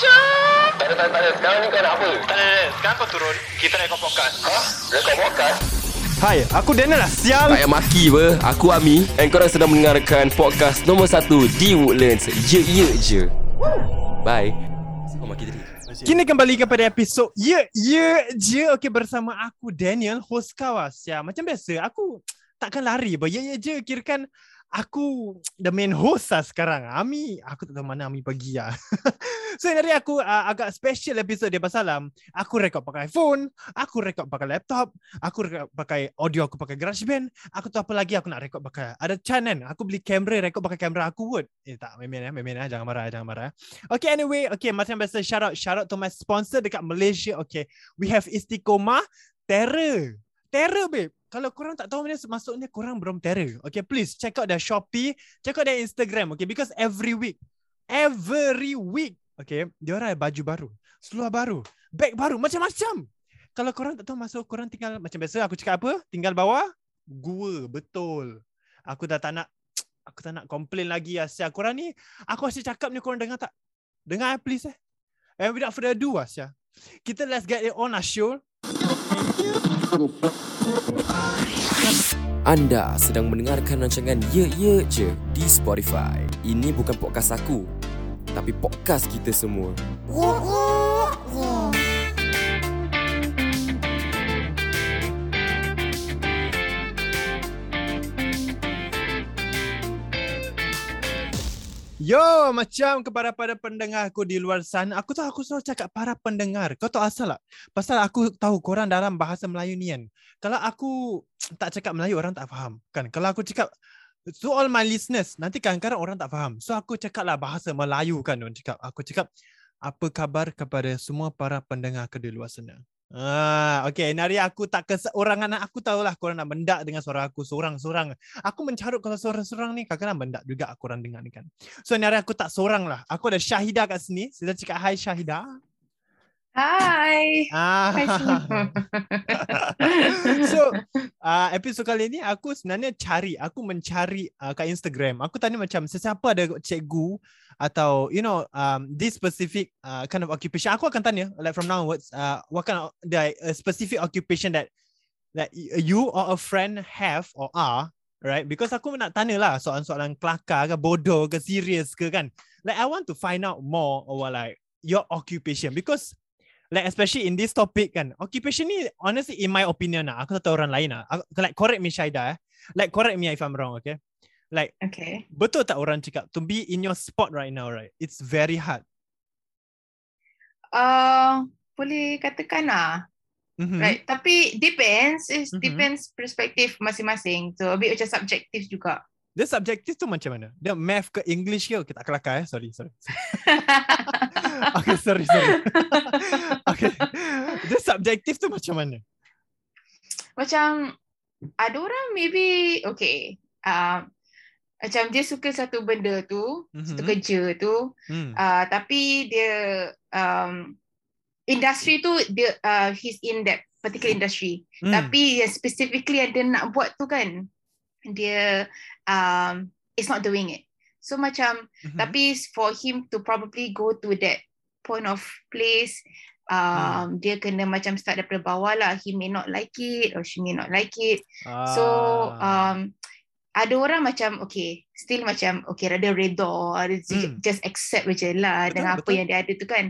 Macam. Tak ada, tak ada, tak ada. Sekarang ni kau nak apa? Tak ada, tak ada. Sekarang kau turun. Kita rekod podcast. Ha? Rekod podcast? Hai, aku Daniel lah, sial. Tak payah maki ber Aku Ami And korang sedang mendengarkan Podcast nombor 1 Di Woodlands Ye ye je Bye Kau maki tadi Kini kembali kepada episod Ye Ye Je Okay bersama aku Daniel Host kawas ya. Macam biasa Aku takkan lari ber. Ye Ye Je Kirakan Aku The main host lah sekarang. Ami Aku tak tahu mana Ami pergi lah. So hari aku uh, Agak special episode dia Pasal um, Aku rekod pakai phone Aku rekod pakai laptop Aku rekod pakai audio Aku pakai GarageBand. Aku tahu apa lagi Aku nak rekod pakai. Ada Chan kan? Aku beli kamera Rekod pakai kamera aku pun. Eh tak ya Main-main ya Jangan marah Jangan marah. Okay anyway Okay macam biasa Shout out Shout out to my sponsor Dekat Malaysia. Okay We have Istiqomah Terror. Terror babe kalau korang tak tahu mana masuknya korang belum terror. Okay, please check out their Shopee, check out their Instagram, okay? Because every week, every week, okay, dia orang ada baju baru, seluar baru, bag baru, macam-macam. Kalau korang tak tahu masuk, korang tinggal macam biasa. Aku cakap apa? Tinggal bawah, gua, betul. Aku dah tak nak, aku tak nak complain lagi Asia. Korang ni, aku asyik cakap ni korang dengar tak? Dengar please eh. And without further ado Asia, kita let's get it on a show. Anda sedang mendengarkan rancangan Ye Ye Je Di Spotify. Ini bukan podcast aku Tapi podcast kita semua Yo, macam kepada para pendengar aku di luar sana, aku tahu aku selalu cakap para pendengar. Kau tahu asal tak? Pasal aku tahu korang dalam bahasa Melayu ni kan. Kalau aku tak cakap Melayu, orang tak faham. Kan? Kalau aku cakap, to all my listeners, nanti kadang-kadang orang tak faham. So aku cakaplah bahasa Melayu kan. Orang cakap. Aku cakap, apa kabar kepada semua para pendengar ke di luar sana? Ah, okay. Nari aku tak kes orang anak aku tahulah korang nak mendak dengan suara aku seorang-seorang. Aku mencarut kalau seorang-seorang ni kadang-kadang mendak juga aku orang dengar ni kan. So nari aku tak seorang lah. Aku ada Syahida kat sini. Saya cakap hai Syahida. Hai. Ah. Hai semua. so uh, episod kali ni aku sebenarnya cari, aku mencari uh, kat Instagram. Aku tanya macam sesiapa ada cikgu atau you know um, this specific uh, kind of occupation. Aku akan tanya like from now onwards uh, what kind of the uh, specific occupation that that you or a friend have or are right because aku nak tanya lah soalan-soalan kelakar ke bodoh ke serius ke kan like I want to find out more over like your occupation because like especially in this topic kan occupation ni honestly in my opinion lah aku tak tahu orang lain lah aku, like correct me Shaida eh like correct me if I'm wrong okay like Okay. betul tak orang cakap to be in your spot right now right it's very hard Uh, boleh katakan lah. mm-hmm. Right. Tapi depends. It Mhm. depends perspektif masing-masing. So a bit macam subjektif juga. dia subjektif tu macam mana dia math ke English ke okay, kelakar eh sorry sorry okay sorry sorry okay dia subjektif tu macam mana macam ada orang maybe okay. Uh, macam dia suka satu benda tu, satu Mhm. kerja tu. hmm. Uh, tapi dia um, industri tu dia uh, he's in that particular industry. Hmm. Tapi yang specifically yang dia nak buat tu kan dia um is not doing it. So macam Mhm. tapi for him to probably go to that point of place um dia kena macam start daripada bawah lah. He may not like it or she may not like it. So Ah. um ada orang macam okay still macam okay rada redha ada Hmm. just accept je lah Betul, dengan apa betul. yang dia ada tu kan.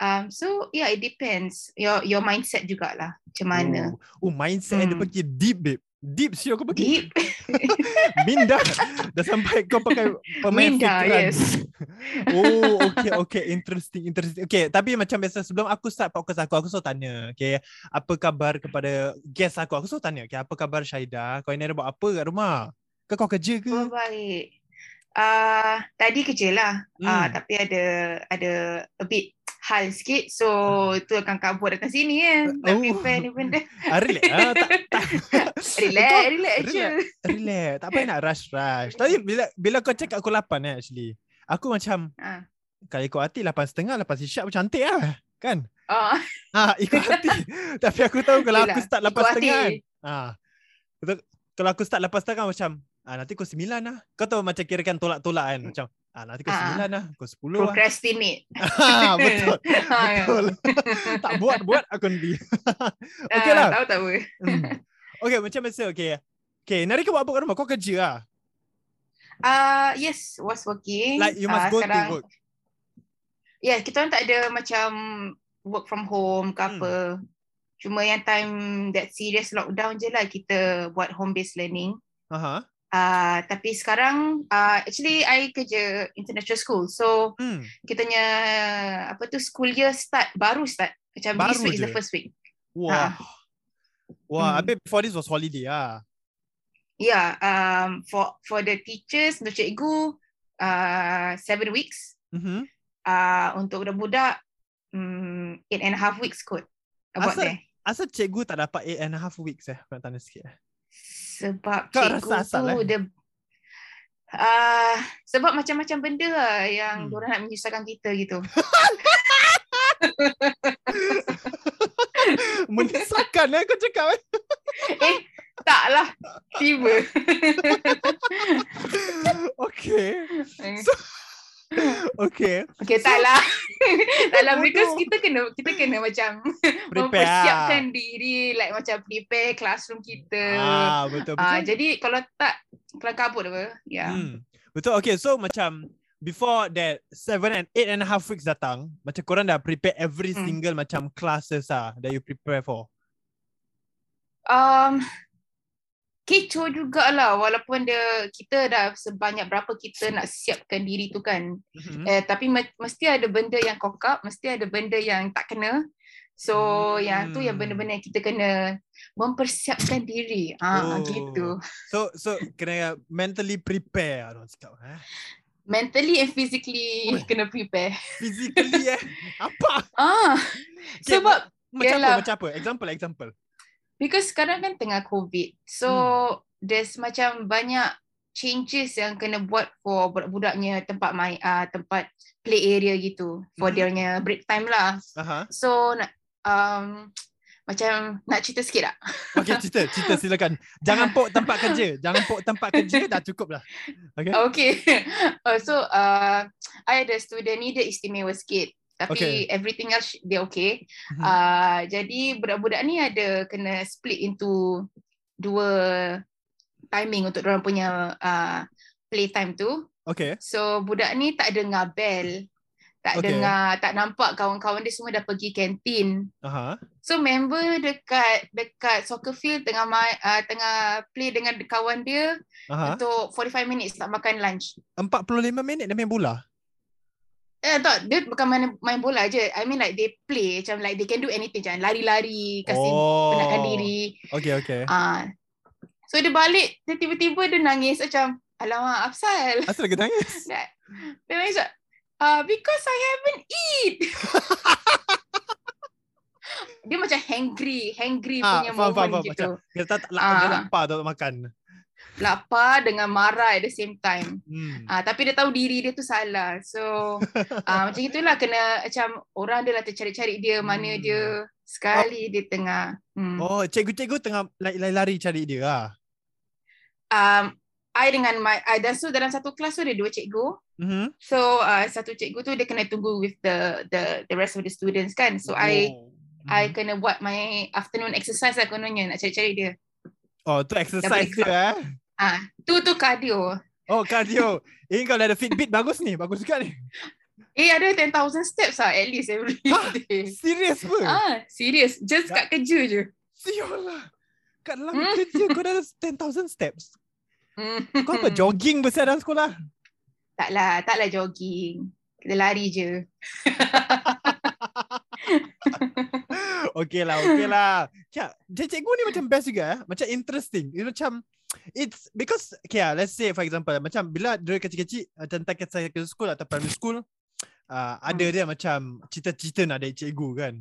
Um so yeah it depends your your mindset jugalah macam mana. Oh, oh mindset hmm. dia Hmm. pergi deep babe. Deep sih aku pergi. Deep. Minda. Dah sampai kau pakai pemain Minda, fikiran. yes. Oh, okay, okay. Interesting, interesting. Okay, tapi macam biasa sebelum aku start podcast aku, aku selalu tanya, okay, apa khabar kepada guest aku? Aku selalu tanya, okay, apa khabar Syaida? Kau ini ada buat apa kat rumah? Kau kau kerja ke? Oh baik. Uh, tadi kerja lah. Hmm. Uh, Hmm. tapi ada ada a bit hal sikit. So tu akan kabur datang sini kan. Nak Oh. prepare ni benda. Ah, relax. Ah, tak, tak. Relax, Kau- relax je. relax. Relax. Tak payah nak rush-rush. Tapi bila bila kau cakap aku 8 eh actually. Aku macam, Ah. kalau ikut hati 8.5, 8 siap cantik lah. Kan? Oh, Ah, ikut hati. Tapi aku tahu kalau aku Yelah, start ikut 8.5 kan. Ah. Kalau aku start 8.5 macam ah nanti kau 9 lah. Kau tahu macam kira kan tolak-tolak kan macam Ah, nanti kau Ah. 9 lah. Kau 10 lah. Procrastinate. Ah, betul. Ya. Betul. tak buat-buat aku nanti. Okay Ah, lah. Tahu tak apa. Hmm. Okay, macam biasa. Okay. Okay, Nari kau buat apa kat rumah? Kau kerja lah. Ah, yes, was working. Like you must Ah, go sekarang, to work. Yeah, kita orang tak ada macam work from home ke Hmm. apa. Cuma yang time that serious lockdown je lah kita buat home based learning. Aha. Uh, tapi sekarang uh, actually I kerja international school. So Hmm. kitanya apa tu school year start baru start. Macam Baru this week is je? the first week. Wah. Wah, Hmm. habis before this was holiday ah. Yeah, um, for for the teachers, untuk cikgu, uh, seven weeks. Mhm. Uh, untuk budak-budak, um, eight and a half weeks kot. About Asal- there. Asal cikgu tak dapat 8 and a half weeks eh? Aku nak tanya sikit eh. Sebab Kau cikgu rasa tu eh? dia uh, sebab macam-macam benda lah yang Hmm. diorang nak menyusahkan kita gitu. Menyesatkan eh kau cakap eh. eh, taklah. Tiba. Okay. Okay. okay, taklah. taklah Bodoh. because kita kena kita kena macam Prepare. mempersiapkan diri like macam prepare classroom kita. Ah, betul betul. Ah, jadi kalau tak kelam kabut apa? Ya. Yeah. Hmm. Betul. Okay, so macam before that seven and eight and a half weeks datang, macam korang dah prepare every Hmm. single macam classes ah that you prepare for. Um, kecoh jugalah walaupun dia kita dah sebanyak berapa kita nak siapkan diri tu kan. Mhm. Eh tapi me- mesti ada benda yang cock up, mesti ada benda yang tak kena. So Hmm. yang tu yang benda-benda yang kita kena mempersiapkan diri. Ah Oh. gitu. So so kena mentally prepare orang cakap eh. Mentally and physically Oi. kena prepare. Physically eh. Apa? Ah Okay, sebab Macam Yalah. apa? Macam apa? Example, example. Because sekarang kan tengah covid. So Hmm. there's macam banyak changes yang kena buat for budak-budaknya tempat main uh, tempat play area gitu for Mhm. dia break time lah. Aha. So nak um, macam nak cerita sikit tak? Okay, cerita, cerita silakan. Jangan pok tempat kerja. Jangan pok tempat kerja dah cukup lah. Okay. Okay. uh, so uh, I ada student ni dia istimewa sikit. Tapi Okay. everything else dia okay. Uh, jadi budak-budak ni ada kena split into dua timing untuk orang punya uh, play time tu. Okay. So budak ni tak dengar bell. Tak Okay. dengar, tak nampak kawan-kawan dia semua dah pergi kantin. Aha. So member dekat dekat soccer field tengah main, uh, tengah play dengan kawan dia Aha. untuk 45 minutes tak makan lunch. 45 minit dia main bola. Eh tak, dia bukan main, main bola je. I mean like they play macam like they can do anything macam lari-lari, kasih oh. penatkan diri. Okay, okay. Ah. So dia balik, dia tiba-tiba dia nangis macam, alamak Afsal. Asal lagi nangis? Dia dia nangis macam, uh, because I haven't eat. dia macam hangry, hangry Ah, punya faham, moment faham, faham. gitu. Macam Dia tak tak Ah. dia lapar untuk makan. Lapar dengan marah at the same time. Hmm. Ah, tapi dia tahu diri dia tu salah. So ah, macam itulah kena macam orang dia lah tercari-cari dia mana Hmm. dia sekali dia tengah. Hmm. Oh, cikgu-cikgu tengah lari-lari cari dia lah. Um, I dengan my I dan so dalam satu kelas tu ada dua cikgu. Mhm. So uh, satu cikgu tu dia kena tunggu with the the the rest of the students kan. So I Oh. I Mhm. kena buat my afternoon exercise lah kononnya nak cari-cari dia. Oh, tu exercise dia eh. Ah, tu tu cardio. Oh, cardio. Eh, kalau ada Fitbit bagus ni. Bagus juga ni. Eh ada 10,000 steps lah at least every Hah? day. Serius apa? Ah, serious. Just kat kerja je. Sial lah. Kat dalam Hmm. kerja kau dah ada 10,000 steps. Hmm. Kau apa, jogging besar dalam sekolah? Taklah, taklah jogging. Kita lari je. okay lah, okay lah. Cak, cikgu ni macam best juga eh. Macam interesting. It's macam, it's because, okay lah, let's say for example, macam bila dia kecil-kecil, uh, tentang secondary school atau primary school, uh, ada Hmm. dia macam cita-cita nak jadi cikgu kan.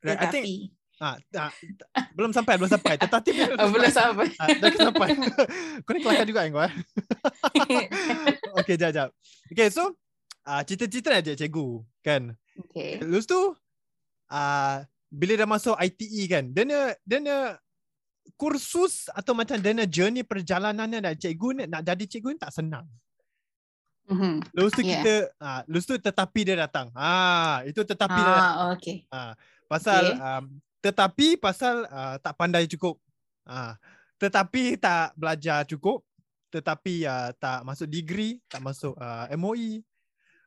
Like, I think, Tetapi, ah, ah, belum sampai, belum sampai. Tetapi oh, belum sampai. Ah, dah sampai. kau ni kelakar juga kan kau eh? Okay, jap, jap. Okay, so, uh, cita-cita nak jadi cikgu kan. okay. Lepas tu uh, bila dah masuk ITE kan, dia dia kursus atau macam dia nak journey perjalanannya nak cikgu nak jadi cikgu ni tak senang. Mhm. Lepas tu Yeah. kita ah lepas tu tetapi dia datang. Ah itu tetapi dia datang. Ah, okay. Ah pasal Okay. um, tetapi pasal uh, tak pandai cukup. Ah tetapi tak belajar cukup. Tetapi uh, tak masuk degree, tak masuk uh, MOE.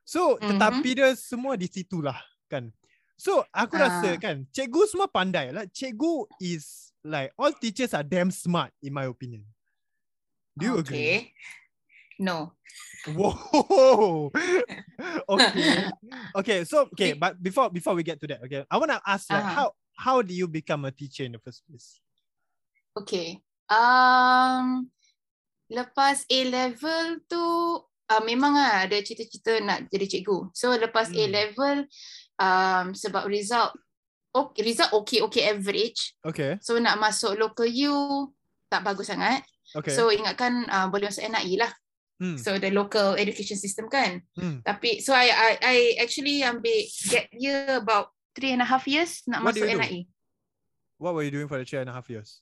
So Mhm. tetapi dia semua di situlah kan. So aku Ah. rasa kan cikgu semua pandai. Like cikgu is like all teachers are damn smart in my opinion. Do you agree? okay. No. Whoa. okay. Okay. So okay, but before before we get to that, okay, I wanna ask like Uh-huh. how how do you become a teacher in the first place? Okay. Um, lepas A level tu uh, memang lah ada cita-cita nak jadi cikgu. So lepas A Hmm. level um, sebab result okay, result okay okay average. Okay. So nak masuk local U tak bagus sangat. Okay. So ingatkan uh, boleh masuk NIE lah. hmm. So the local education system kan. Hmm. Tapi so I I, I actually ambil gap year about three and a half years nak What masuk you do? NIE. What were you doing for the three and a half years?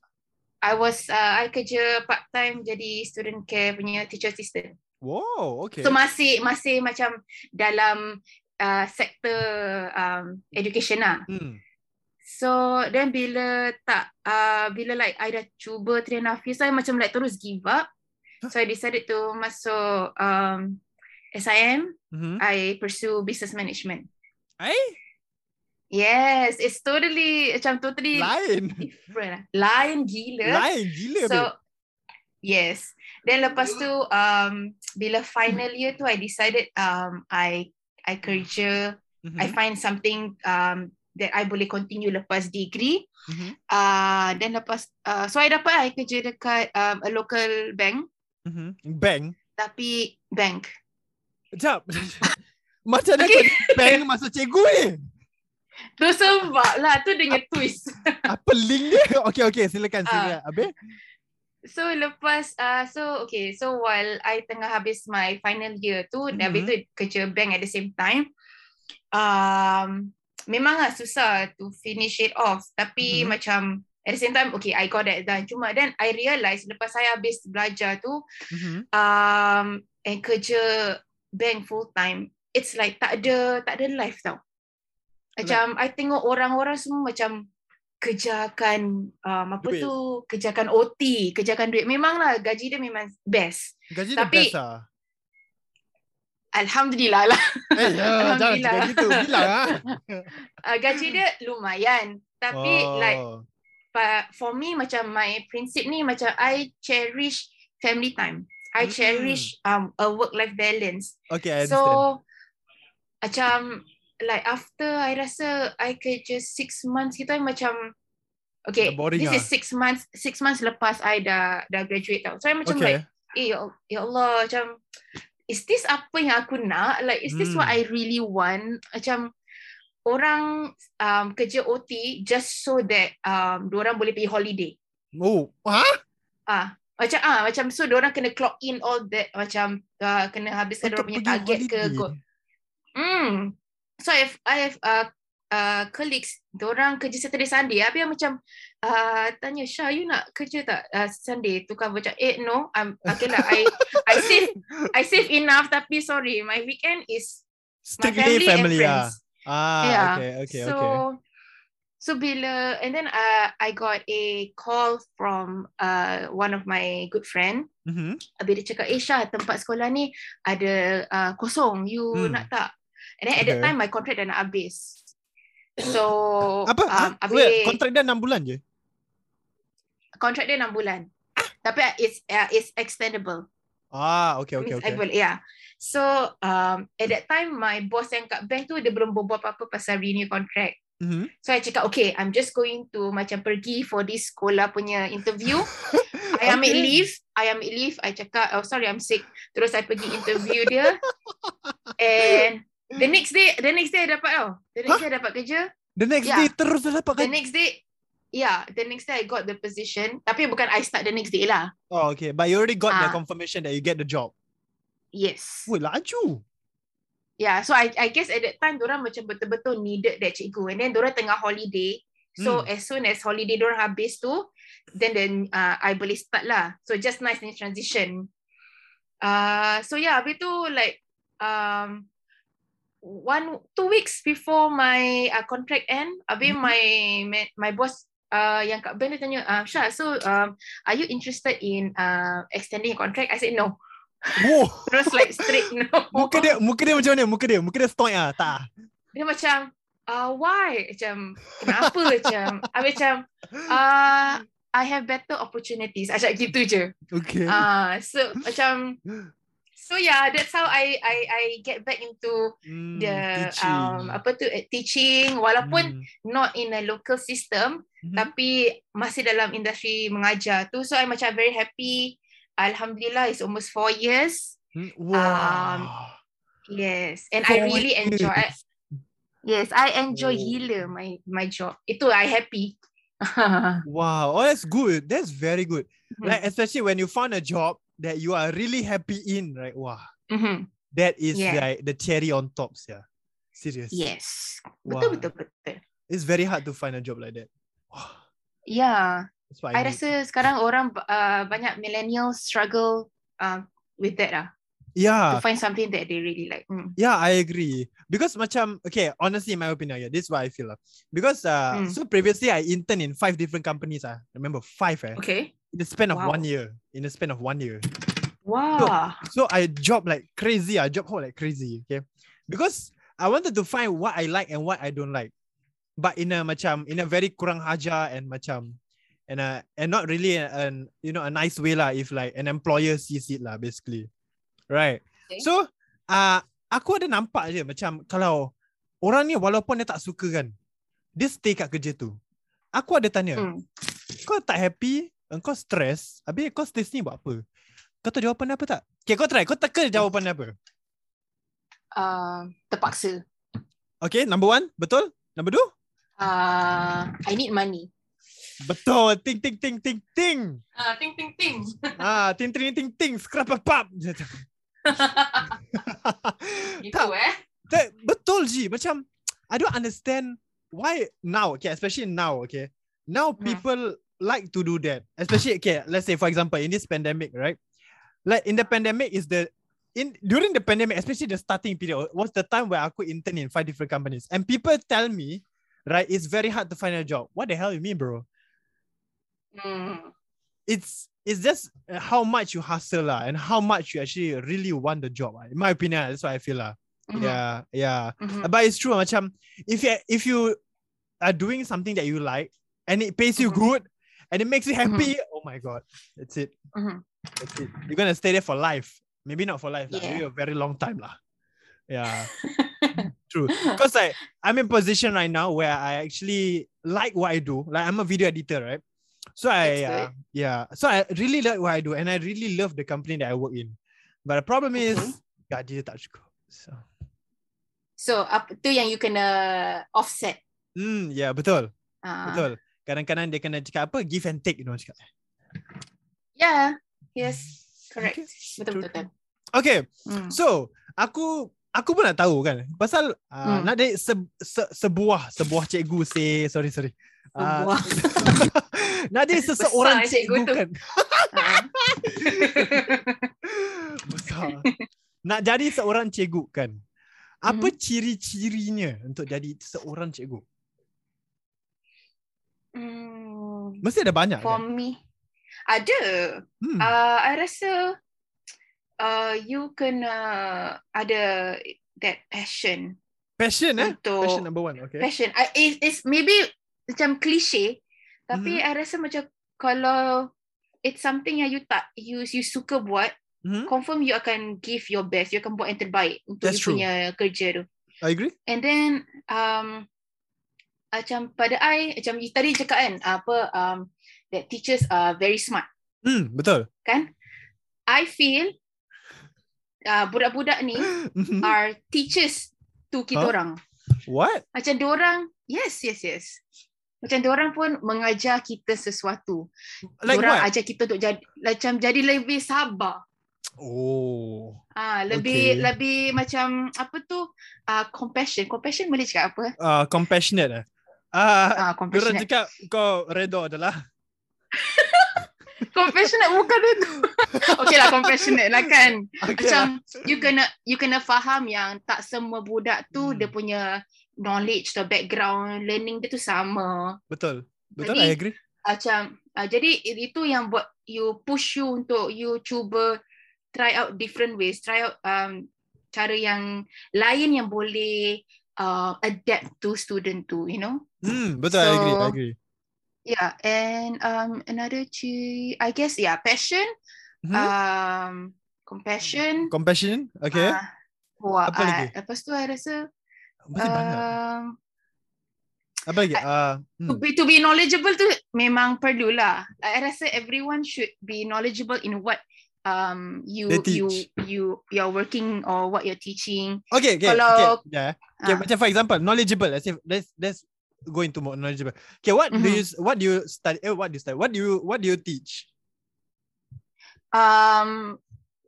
I was uh, I kerja part time jadi student care punya teacher assistant. Whoa. Okay. So masih masih macam dalam uh, sektor um, education lah. hmm. So then bila tak uh, bila like I dah cuba three and a half years I macam like terus give up. So I decided to masuk um, SIM. Mm-hmm. I pursue business management. Eh? Yes, it's totally macam totally Lain. different lah. Lain gila. Lain gila. So babe. yes. Then lepas tu um bila final year tu I decided um I I kerja Mhm. I find something um that I boleh continue lepas degree. Mhm. Uh then lepas uh, so I dapat I kerja dekat um, a local bank Mhm. Bang. tapi bank. Sekejap. Macam mana Okay. kau bang masuk cikgu ni? Tu sebab lah tu punya twist. Apa link dia? Okay, okay. Silakan. Silakan. Habis? So lepas uh, so okay so while I tengah habis my final year tu mm-hmm. dan habis tu kerja bank at the same time um memanglah susah to finish it off tapi Mhm. macam at the same time okay I got that done cuma then I realise lepas saya habis belajar tu Mhm. um and kerja bank full time it's like tak ada tak ada life tau macam I tengok orang-orang semua macam kerjakan um, apa Duit. tu kerjakan OT kerjakan duit memanglah gaji dia memang best Gaji dia Tapi- best lah. alhamdulillah lah Eh, ya, jangan Alhamdulillah. cakap gitu. Bilang lah. uh, gaji dia lumayan tapi oh. like for me macam my prinsip ni macam I cherish family time I Hmm. cherish um a work life balance Okay, I understand. So macam like after I rasa I kerja six months kita macam okay boring this ah. is six months six months lepas I dah dah graduate tau. So I macam okay. like eh ya, ya Allah macam is this apa yang aku nak like is this what Hmm. I really want macam orang um, kerja OT just so that um, orang boleh pergi holiday. Oh, ha? Ah macam ah macam so orang kena clock in all that macam uh, kena habiskan orang punya target ke go, Hmm. So I have I have uh, uh, colleagues, orang kerja Saturday Sunday. Habis yang macam uh, tanya Syah, you nak kerja tak uh, Sunday? Tu kan macam eh no, I'm okay lah. I I save I save enough tapi sorry, my weekend is my Strictly family, family, and ah. friends. Ah, Yeah. okay, okay, so okay. so bila and then uh, I got a call from uh, one of my good friend. Mhm. Habis dia cakap, eh Syah, tempat sekolah ni ada uh, kosong. You Hmm. nak tak? And then at that Okay. time, my contract dah nak habis. So, Apa? um, Um, habis Wait, kontrak dia 6 bulan je? contract dia 6 bulan. Tapi it's uh, it's extendable. Ah, okay, okay, Means okay. I boleh, yeah. So, um, at that time, my boss yang kat bank tu, dia belum berbual apa-apa pasal renew contract. Mhm. So, I cakap, okay, I'm just going to macam pergi for this sekolah punya interview. I ambil Okay. leave. I ambil leave. I cakap, oh sorry, I'm sick. Terus I pergi interview dia. And the next day, the next day I dapat tau. The next day I dapat kerja. The next Yeah. day terus dah dapat The kan? next day, yeah, the next day I got the position. Tapi bukan I start the next day lah. Oh, okay. But you already got the Ah. confirmation that you get the job. Yes. Woi, laju. Yeah, so I I guess at that time orang macam betul-betul needed that cikgu and then orang tengah holiday. So Hmm. as soon as holiday orang habis tu, then then uh, I boleh start lah. So just nice ni transition. Uh, so yeah, habis tu like um one two weeks before my uh, contract end, habis Mhm. my, my my boss uh yang kat band dia tanya, uh, Syah, so um are you interested in uh extending your contract? I said no. Wow. Terus like straight no. Muka dia muka dia macam mana? Muka dia, muka dia stoic ah, tak. dia macam uh, why macam kenapa macam habis macam uh, I have better opportunities macam gitu je Okay. uh, so macam so yeah that's how I I I get back into Hmm, the teaching. um apa tu eh, teaching walaupun Hmm. not in a local system Mhm. tapi masih dalam industri mengajar tu so I macam very happy Alhamdulillah it's almost four years Hmm, Wow. yes and I Four really enjoy I, years. Yes, I enjoy Oh. gila my my job. Itu I happy. Wow. Oh, that's good. That's very good. Mhm. Like especially when you found a job that you are really happy in, right? Wow. Mhm. That is Yeah. like the cherry on top, yeah. Serious. Yes. Wow. Betul betul betul. It's very hard to find a job like that. Wow. Yeah, I I, rasa sekarang orang uh, banyak millennials struggle uh, with that ah Yeah. to find something that they really like. Mm. Yeah, I agree. Because macam okay, honestly, in my opinion, yeah, this is what I feel. lah. Because uh, Mm. so previously I interned in five different companies. Ah, remember five. Eh, Okay. In the span of Wow. one year. In the span of one year. Wow. So I job like crazy. I job hop like crazy. Okay, because I wanted to find what I like and what I don't like, but in a macam in a very kurang hajar and macam and a and not really an you know a nice way lah. If like an employer sees it lah, basically, right? Okay. So uh, aku ada nampak je macam kalau orang ni walaupun dia tak suka kan, dia stay kat kerja tu. Aku ada tanya, Mm. kau tak happy, kau stres, habis kau stres ni buat apa? Kau tahu jawapan apa tak? Okay, kau try. Kau teka jawapan apa? Uh, terpaksa. Okay, number one, betul? Number two? Uh, I need money. Betul. Ting, ting, ting, ting, ting. Ah, ting ting ting. ah, ting, ting, ting, ting. Scrap a pop. Itu tak, eh. tak, betul Ji. Macam, I don't understand why now, okay, especially now, okay. Now Hmm. Like to do that. Especially, okay, let's say for example, in this pandemic, right? Like in the pandemic is the, in during the pandemic, especially the starting period, was the time where I could intern in five different companies. And people tell me, right, it's very hard to find a job. What the hell you mean, bro? Hmm. it's it's just uh, how much you hustle lah, and how much you actually really want the job. In my opinion, that's what I feel lah. Mhm. Yeah, yeah. Mhm. But it's true, macam if you if you are doing something that you like and it pays you Mhm. good and it makes you happy, oh my god, that's it. Mhm. That's it. You're gonna stay there for life. Maybe not for life. Yeah. maybe a very long time lah. Yeah, true. Because like I'm in position right now where I actually like what I do. Like I'm a video editor, right? So I uh, yeah. So I really like what I do, and I really love the company that I work in. But the problem is, Okay. gaji tak cukup. So, So apa tu yang you kena offset. hmm, yeah, betul, Ah. betul. Kadang-kadang dia kena cakap apa, give and take, you know, cakap. Yeah. Yes. Correct. Okay. Betul True, betul. betul. Okay, Hmm. so aku aku pun nak tahu kan, pasal uh, Hmm. nak jadi se, se, sebuah sebuah cikgu say sorry sorry. Sebuah. nak jadi seseorang Besar cikgu cikgu tu. kan. Besar. Nak jadi seorang cikgu kan. Apa Mhm. ciri-cirinya untuk jadi seorang cikgu? Hmm. Mesti ada banyak For kan? me, ada. Hmm. Uh, I rasa uh, you kena ada that passion passion eh? untuk Passion number one, okay. passion. I, it, it's maybe macam cliche, tapi Mhm. I rasa macam kalau it's something yang you tak you you suka buat, Mhm. confirm you akan give your best. You akan buat yang terbaik untuk That's you true. punya kerja tu. I agree. And then um macam pada I macam you tadi cakap kan apa um that teachers are very smart Hmm, betul. kan? I feel uh, budak-budak ni are teachers to kita Huh? orang. What? Macam diorang, yes, yes, yes. Macam diorang pun mengajar kita sesuatu. Like diorang what? ajar kita untuk jadi macam jadi lebih sabar. Oh. Ah, lebih Okay. lebih macam apa tu? Ah, compassion. Compassion boleh cakap apa? Uh, compassionate eh? Ah, Ah, Diorang compassionate. cakap kau redha adalah compassionate bukan itu. okay lah compassionate lah kan. Okay Macam lah. you kena you kena faham yang tak semua budak tu Hmm. dia punya knowledge atau background learning dia tu sama. Betul. Betul, Jadi- I agree. Macam uh, jadi itu yang buat you push you untuk you cuba try out different ways, try out um, cara yang lain yang boleh uh, adapt to student tu, you know. Hmm, betul, I agree, I So- agree. Yeah, and um, another two, I guess, yeah, passion, Hmm? um, compassion. Compassion, okay. ah, wah, Apa lagi? ah, lepas tu, I rasa banyak. um, Apa lagi? Uh, to, hmm. be, to be knowledgeable tu memang perlulah. I rasa everyone should be knowledgeable in what um you you you you're working or what you're teaching. Okay, okay, Kalau- okay. Yeah. Okay, Ah. macam for example, knowledgeable. Let's say, let's let's go into more knowledgeable. Okay, what do Mhm. you what do you study? Eh, what do you study? What do you what do you teach? Um,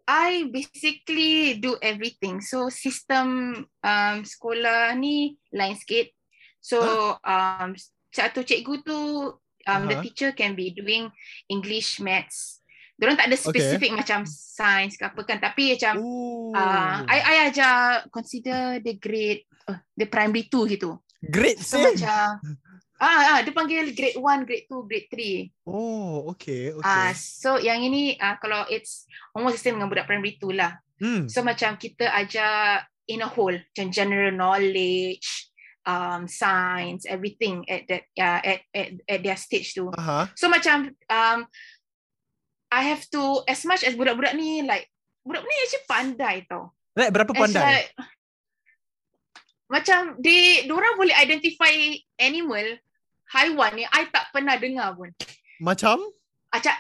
I basically do everything. So sistem um, sekolah ni sikit. So um, satu cikgu tu um, the Aha. teacher can be doing English, Maths. Diorang tak ada specific macam science ke apa kan. Tapi macam Oh. uh, I, I ajar consider the grade, uh, the primary 2 gitu. Great So same. macam Ah, ah, dia panggil grade 1, grade 2, grade 3. Oh, okay, okay. Ah, so yang ini ah kalau it's almost the same dengan budak primary 2 lah. hmm. So macam kita ajar in a whole, macam general knowledge, um, science, everything at that uh, at, at at their stage tu. Aha. So macam um, I have to as much as budak-budak ni like budak ni actually pandai tau. Like, berapa It's pandai? like, macam dia orang boleh identify animal haiwan yang I tak pernah dengar pun. Macam Acak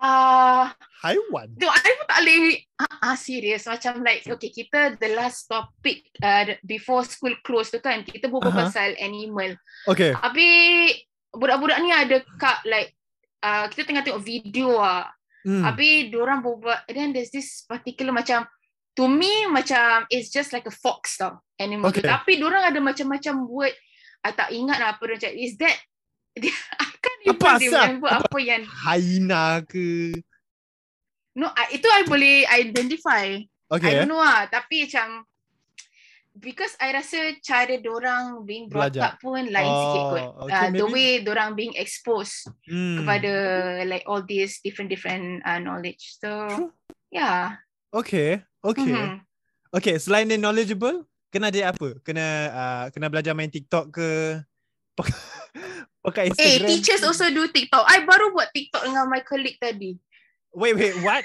ah haiwan. Tu I pun tak boleh ah, ah serious macam like okay kita the last topic uh, before school close tu kan kita berbual Aha. pasal animal. Okay. Tapi budak-budak ni ada kat like uh, kita tengah tengok video ah. Hmm. Habis diorang berbual and then there's this particular macam to me macam it's just like a fox tau animal. Okay. Tapi diorang ada macam-macam word I tak ingat lah apa dia cakap. Is that I can't even Apa asal? remember apa yang Haina ke? No, I, itu I boleh identify. I Okay. don't know lah. Tapi macam because I rasa cara dorang being brought Belajar. up pun lain sikit kot. Oh, okay, uh, the way dorang being exposed Hmm. kepada like all these different different uh, knowledge. So True. yeah. Okay. Okay. Mhm. Okay, selain dia knowledgeable, kena dia apa? Kena uh, kena belajar main TikTok ke? Pakai, Eh, Instagram? teachers also do TikTok. I baru buat TikTok dengan my colleague tadi. Wait, wait, what?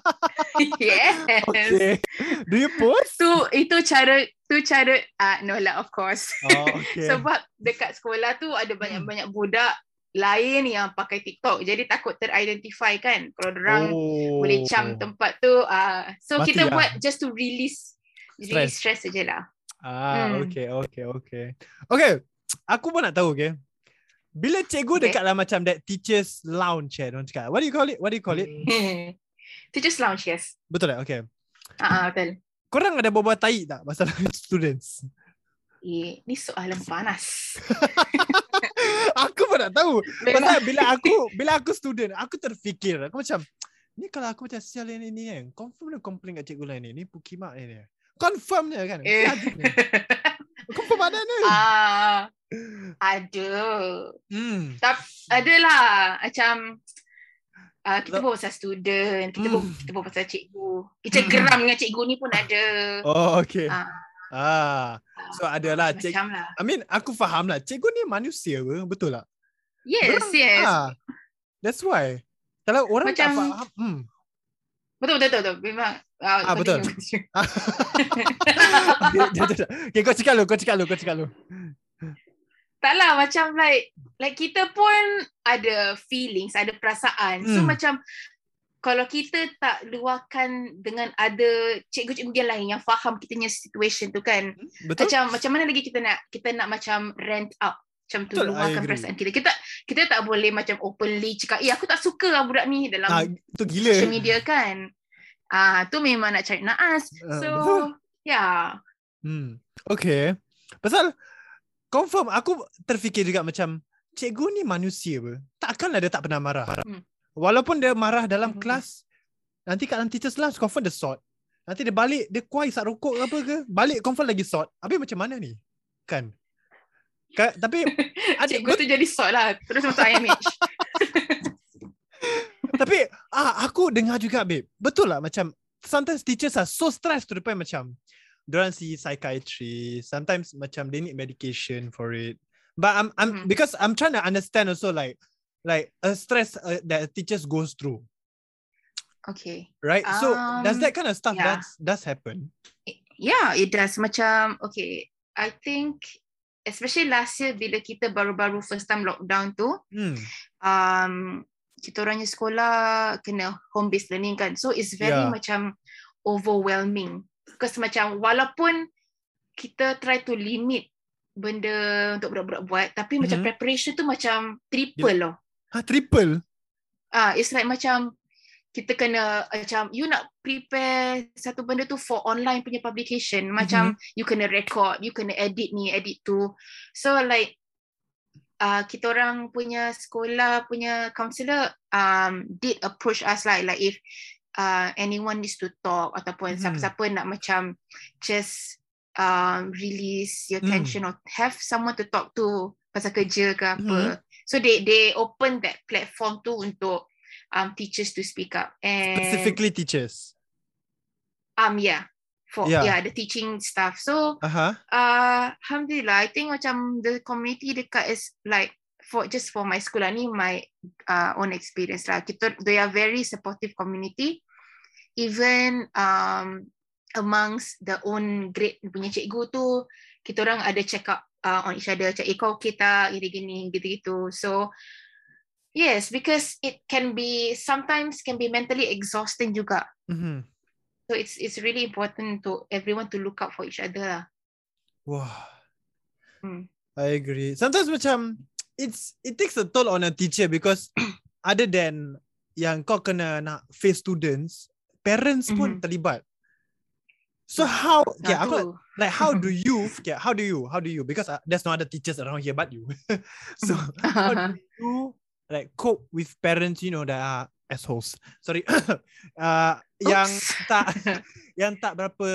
yes. okay. Do you post? Tu itu cara tu cara ah uh, no lah of course. Oh, okay. Sebab dekat sekolah tu ada banyak-banyak budak lain yang pakai TikTok. Jadi takut teridentify kan. Kalau orang oh. boleh cam tempat tu. Uh, so Mati kita lah. buat just to release release stress saja lah. Ah, Hmm. okay, okay, okay. Okay, aku pun nak tahu, okay. Bila cikgu Okay. dekat lah macam that teachers lounge eh, orang cakap. What do you call it? What do you call it? Teachers lounge, yes. Betul tak? Okay. Ah, uh, betul. Korang ada berbual tai tak pasal students? Eh, ni soalan panas. aku pun nak tahu. Memang- Pasal bila aku bila aku student, aku terfikir aku macam ni kalau aku macam sial ni ni kan, confirm dia complain kat cikgu lain ni. Ni pukimak ni dia. Confirm dia kan. Eh. Ada ni. Ah, ada. Hmm. Adalah macam uh, kita Tak- bawa pasal student, kita Hmm. kita bawa pasal cikgu. Kita geram dengan cikgu ni pun ada. Oh, okay. Ah. Ah. So adalah cik Macam lah. I mean aku faham lah Cikgu ni manusia apa Betul tak? Yes, Dorang- yes. Ah, that's why Kalau orang tak Macam- faham hmm. Betul, betul, betul, betul. Memang. Uh, Ah, betul. dia, dia, dia, okay, kau cakap lu Kau cakap lu Kau cakap lu tak lah, macam like, like kita pun ada feelings, ada perasaan. So Hmm. macam, kalau kita tak luahkan dengan ada cikgu-cikgu yang lain yang faham kita punya situation tu kan. Betul? Macam macam mana lagi kita nak kita nak macam rent out macam tu Betul, luahkan perasaan kita. Kita kita tak boleh macam openly cakap, "Eh, aku tak suka lah budak ni dalam ah, tu gila social media kan." Ah, tu memang nak cari naas. Ah, So, betul. yeah. hmm. Okay Pasal Confirm Aku terfikir juga macam Cikgu ni manusia apa Takkanlah dia tak pernah marah Hmm. Walaupun dia marah dalam Mhm. kelas, nanti kat dalam teacher's lounge confirm dia sort. Nanti dia balik, dia kuai isap rokok ke apa ke, balik confirm lagi sort. Habis macam mana ni? Kan? Ka, tapi ada, Cikgu tu jadi sort lah. Terus masuk IMH. tapi ah, aku dengar juga babe. Betul lah macam sometimes teachers are so stressed to the point macam diorang see psychiatrist, sometimes macam they need medication for it. But I'm I'm Mhm. because I'm trying to understand also like like a stress uh, that teachers goes through, okay. right? so does Um, that kind of stuff yeah. does does happen? Yeah, it does. Macam, okay, I think, especially last year bila kita baru-baru first time lockdown tu, Hmm. um, kita orangnya sekolah kena home based learning kan. So it's very Yeah. macam overwhelming. Because macam walaupun kita try to limit benda untuk budak-budak buat, tapi macam Mhm. preparation tu macam triple loh. Ha triple. Ah, it's like macam kita kena macam you nak prepare satu benda tu for online punya publication macam you kena record you kena edit ni edit tu so like uh, kita orang punya sekolah punya counselor um did approach us like like if uh, anyone needs to talk ataupun Mhm. siapa-siapa nak macam just um, release your Mm. tension or have someone to talk to pasal kerja ke Mhm. apa so they they open that platform tu untuk um, teachers to speak up. And Specifically teachers. um yeah. For Yeah. yeah, the teaching staff. So Aha. uh, alhamdulillah I think macam the community dekat is like for just for my school lah ni my uh, own experience lah. Kita they are very supportive community. Even um amongst the own grade punya cikgu tu kita orang ada check up uh, on each other. Cakap eh kau okay tak gini-gini gitu-gitu. So yes because it can be sometimes can be mentally exhausting juga Mhm. so it's it's really important to everyone to look out for each other lah Wah. Hmm. I agree. Sometimes macam it's it takes a toll on a teacher because other than yang kau kena nak face students, parents pun Mhm. terlibat. So how yeah, Nah, aku like how do you yeah, how do you how do you because uh, there's no other teachers around here but you. so how do you like cope with parents you know that are assholes. Sorry. uh, yang tak yang tak berapa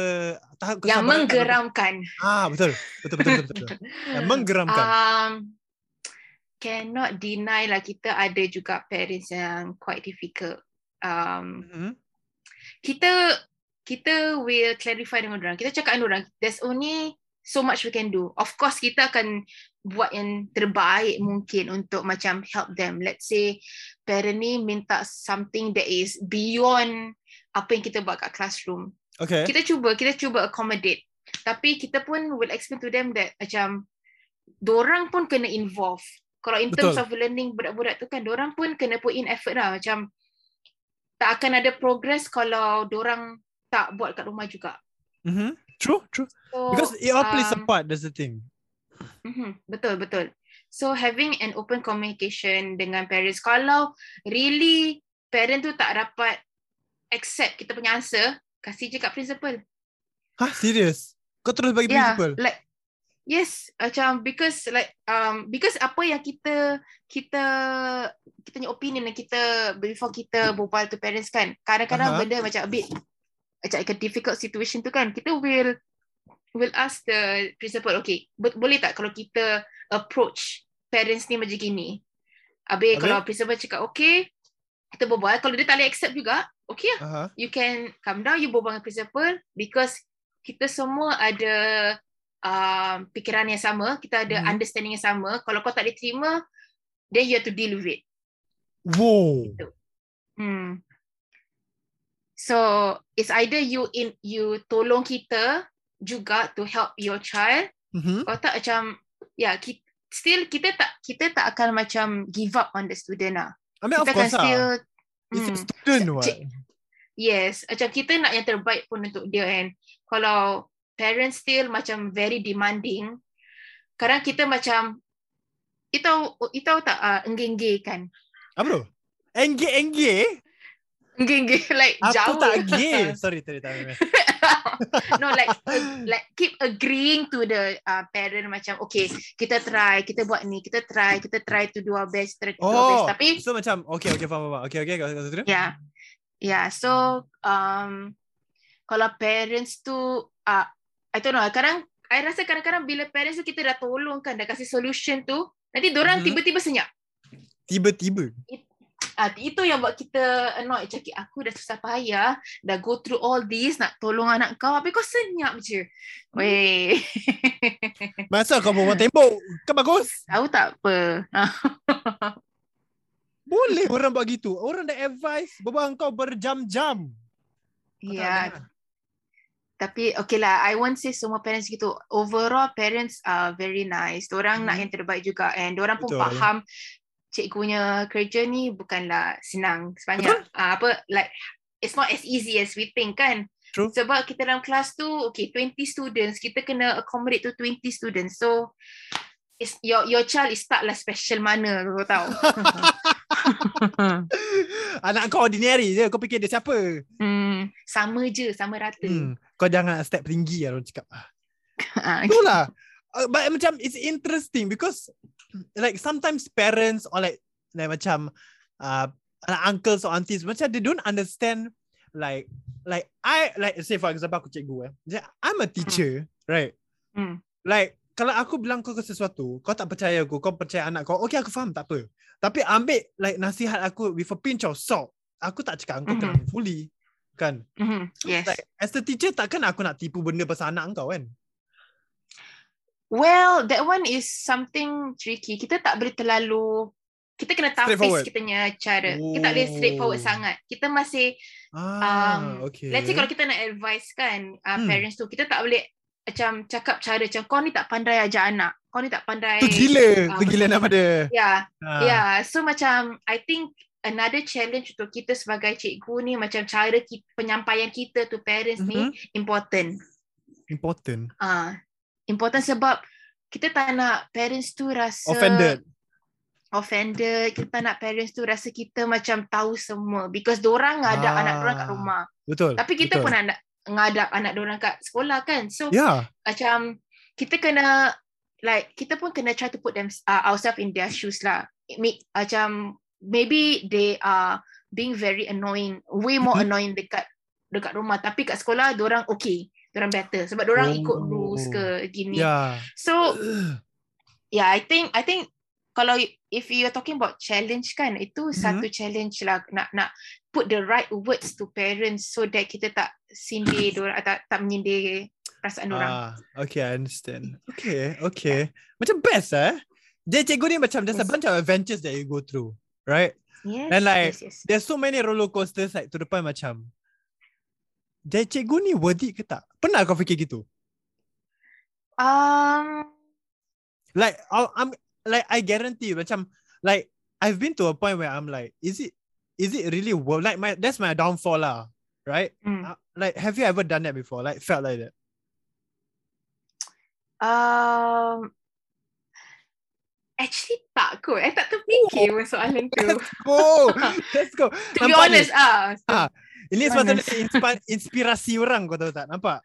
tahap yang menggeramkan. Ah betul. Betul betul betul. betul. yang menggeramkan. Um, cannot deny lah kita ada juga parents yang quite difficult. Um, Mhm. kita kita will clarify dengan orang. Kita cakap dengan orang, there's only so much we can do. Of course kita akan buat yang terbaik mungkin untuk macam help them. Let's say parent ni minta something that is beyond apa yang kita buat kat classroom. Okay. kita cuba kita cuba accommodate tapi kita pun will explain to them that macam dorang pun kena involve kalau in terms Betul. of learning budak-budak tu kan dorang pun kena put in effort lah macam tak akan ada progress kalau dorang tak buat kat rumah juga Mm-hmm. True, true. so Because it all plays a um, part. That's the thing. Mhm, betul betul so having an open communication dengan parents kalau really parent tu tak dapat accept kita punya answer kasih je kat principal Hah, serious? Kau terus bagi yeah, principal? like yes macam because like um because apa yang kita kita kita punya opinion yang kita before kita berbual to parents kan kadang-kadang Aha. benda macam a bit macam like a difficult situation tu kan kita will will ask the principal okay bo- boleh tak kalau kita approach parents ni macam gini habis Habis? kalau principal cakap okay kita berbual kalau dia tak boleh accept juga okay lah Aha. you can come down you berbual dengan principal because kita semua ada um, fikiran yang sama kita ada Mhm. understanding yang sama kalau kau tak diterima then you have to deal with it Whoa. hmm. so it's either you in you tolong kita juga to help your child Mm-hmm. kalau tak macam ya yeah, kita, still kita tak kita tak akan macam give up on the student lah I mean, of kita akan course still lah. It's a hmm. student what? Yes, macam kita nak yang terbaik pun untuk dia kan. Kalau parents still macam very demanding, kadang kita macam you tahu tak uh, enggeng kan? Apa tu? Engge, engge? Enggeng like Aku jauh. tak gay. Sorry, sorry, tak. tak. no like like keep agreeing to the uh, parent macam okay kita try kita buat ni kita try kita try to do our best try to do our Oh, best tapi so macam okay okay faham faham. Okay okay kau terus. Yeah. Yeah. So um kalau parents tu uh, I don't know, kadang I rasa kadang-kadang bila parents tu kita dah tolong kan, dah kasih solution tu, nanti orang Mhm. tiba-tiba senyap. Tiba-tiba. Ah, itu yang buat kita annoyed. Cakap aku dah susah payah, dah go through all this, nak tolong anak kau, habis kau senyap je. Weh. Masa kau bawa tembok, kan bagus. Tahu tak apa. Boleh orang buat gitu. Orang dah advise berbual kau berjam-jam. Kau Ya, dengar. Tapi okay lah, I won't say semua parents gitu. Overall, parents are very nice. Orang nak Hmm. yang terbaik juga. And orang pun Betul. faham cikgunya kerja ni bukanlah senang. Sebanyak uh, apa, like, it's not as easy as we think kan. True. Sebab kita dalam kelas tu, okay, 20 students. Kita kena accommodate to 20 students. So, it's, your your child is tak lah special mana, kau tahu. Anak kau ordinary je. Kau fikir dia siapa? hmm, sama je, sama rata. Hmm. Kau jangan step tinggi lah orang cakap. Ah, Ah, Itulah. Uh, but macam it's interesting because like sometimes parents or like like macam uh, uncles or aunties macam they don't understand like like I like say for example aku cikgu eh. I'm a teacher, right? Hmm. Like kalau aku bilang kau ke sesuatu, kau tak percaya aku, kau percaya anak kau, okay aku faham tak apa. Tapi ambil like nasihat aku with a pinch of salt. Aku tak cakap kau kena fully. Kan? mhm, Yes. Like as a teacher takkan aku nak tipu benda pasal anak kau kan? Well, that one is something tricky. Kita tak boleh terlalu kita kena Straightforward. tahfiz kitanya cara. Kita tak boleh straightforward Oh. sangat. Kita masih Ah, Um, okay. let's say kalau kita nak advice kan uh, Hmm. parents tu, kita tak boleh macam cakap cara macam kau ni tak pandai ajar anak. Kau ni tak pandai. Tu gila, Ah, tu gila nama dia. Ya, Ah. ya. So macam I think another challenge untuk kita sebagai cikgu ni macam cara ki- penyampaian kita to parents Mhm. ni important. Important. Ah, important sebab kita tak nak parents tu rasa Offended. offended. Kita tak nak parents tu rasa kita macam tahu semua because dorang ngadap Ah, anak dorang kat rumah. Betul. Tapi kita betul. pun nak ngadap anak dorang kat sekolah kan. So Ya. macam kita kena like kita pun kena try to put them uh, ourselves in their shoes lah. It make, macam maybe they are being very annoying, way more Mhm. annoying dekat dekat rumah tapi kat sekolah dorang okay. Dorang better sebab dorang ikut Oh. rules ke gini. Ya. So yeah, I think I think kalau if you're talking about challenge kan, itu Mhm. satu challenge lah nak nak put the right words to parents so that kita tak sindir dorang tak tak menyindir perasaan orang. Ah, okay, I understand. Okay, okay. Macam best eh. Dia cikgu ni macam there's a Yes. bunch of adventures that you go through, right? Yes. And like, yes, yes. There's so many roller coasters like to the point macam dia cikgu ni worth it ke tak? Pernah kau fikir gitu? Um Like I- I'm like I guarantee macam like I've been to a point where I'm like, is it is it really worth like my that's my downfall lah, right? mm, Uh, like have you ever done that before? Like felt like that? um actually tak kot. I tak terfikir pun soalan tu. Go, let's go. to be Nampak ni? honest ah. Ah, Ini sepatutnya inspi- inspirasi orang kau tahu tak? Nampak?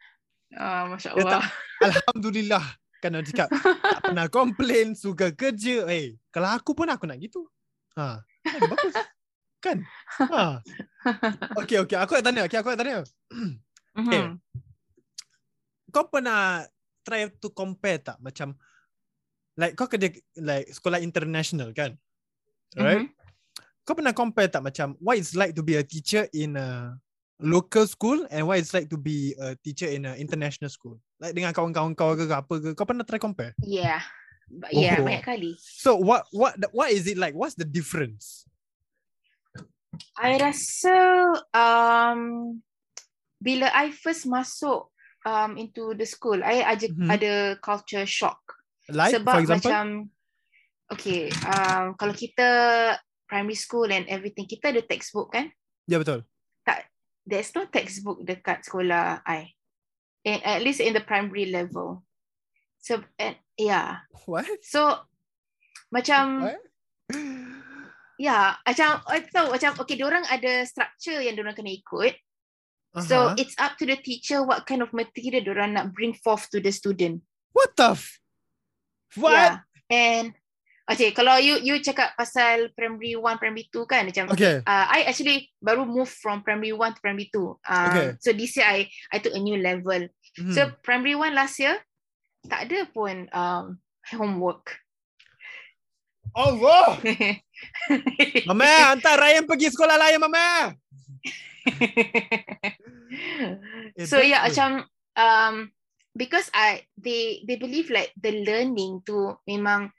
Ah, Masya Allah. Alhamdulillah. Kan orang cakap, tak pernah komplain, suka kerja. Eh, kalau aku pun aku nak gitu. Ha, kan, bagus. Kan? Ha. Okay, okay. Aku nak tanya. Okay, aku nak tanya. Mhm. Kau pernah try to compare tak? Macam, like kau kerja like sekolah international kan? Right? Mhm. Kau pernah compare tak macam what it's like to be a teacher in a local school and what it's like to be a teacher in a international school? Like dengan kawan-kawan kau ke apa ke? Kau pernah try compare? Yeah. Yeah, Oh. banyak kali. So what what what is it like? What's the difference? I rasa um, bila I first masuk um, into the school, I aja Mhm. ada culture shock. Like Sebab for example? macam, okay, um, kalau kita primary school and everything, kita ada textbook kan? Ya betul. There's no textbook dekat sekolah I. And at least in the primary level. So, and, yeah. What? So, macam, What? Ya, macam I tahu macam okay, orang ada structure yang orang kena ikut. So Uh-huh. it's up to the teacher what kind of material diorang nak bring forth to the student. What the f- What? Yeah. And okay, kalau you you cakap pasal primary 1, primary 2 kan macam Okay. uh, I actually baru move from primary 1 to primary 2. Um, Okay. So this year I I took a new level. Mhm. So primary 1 last year tak ada pun um, homework. Allah. Mama, hantar Ryan pergi sekolah lain, Mama. Eh, so yeah, best macam um, because I they they believe like the learning tu memang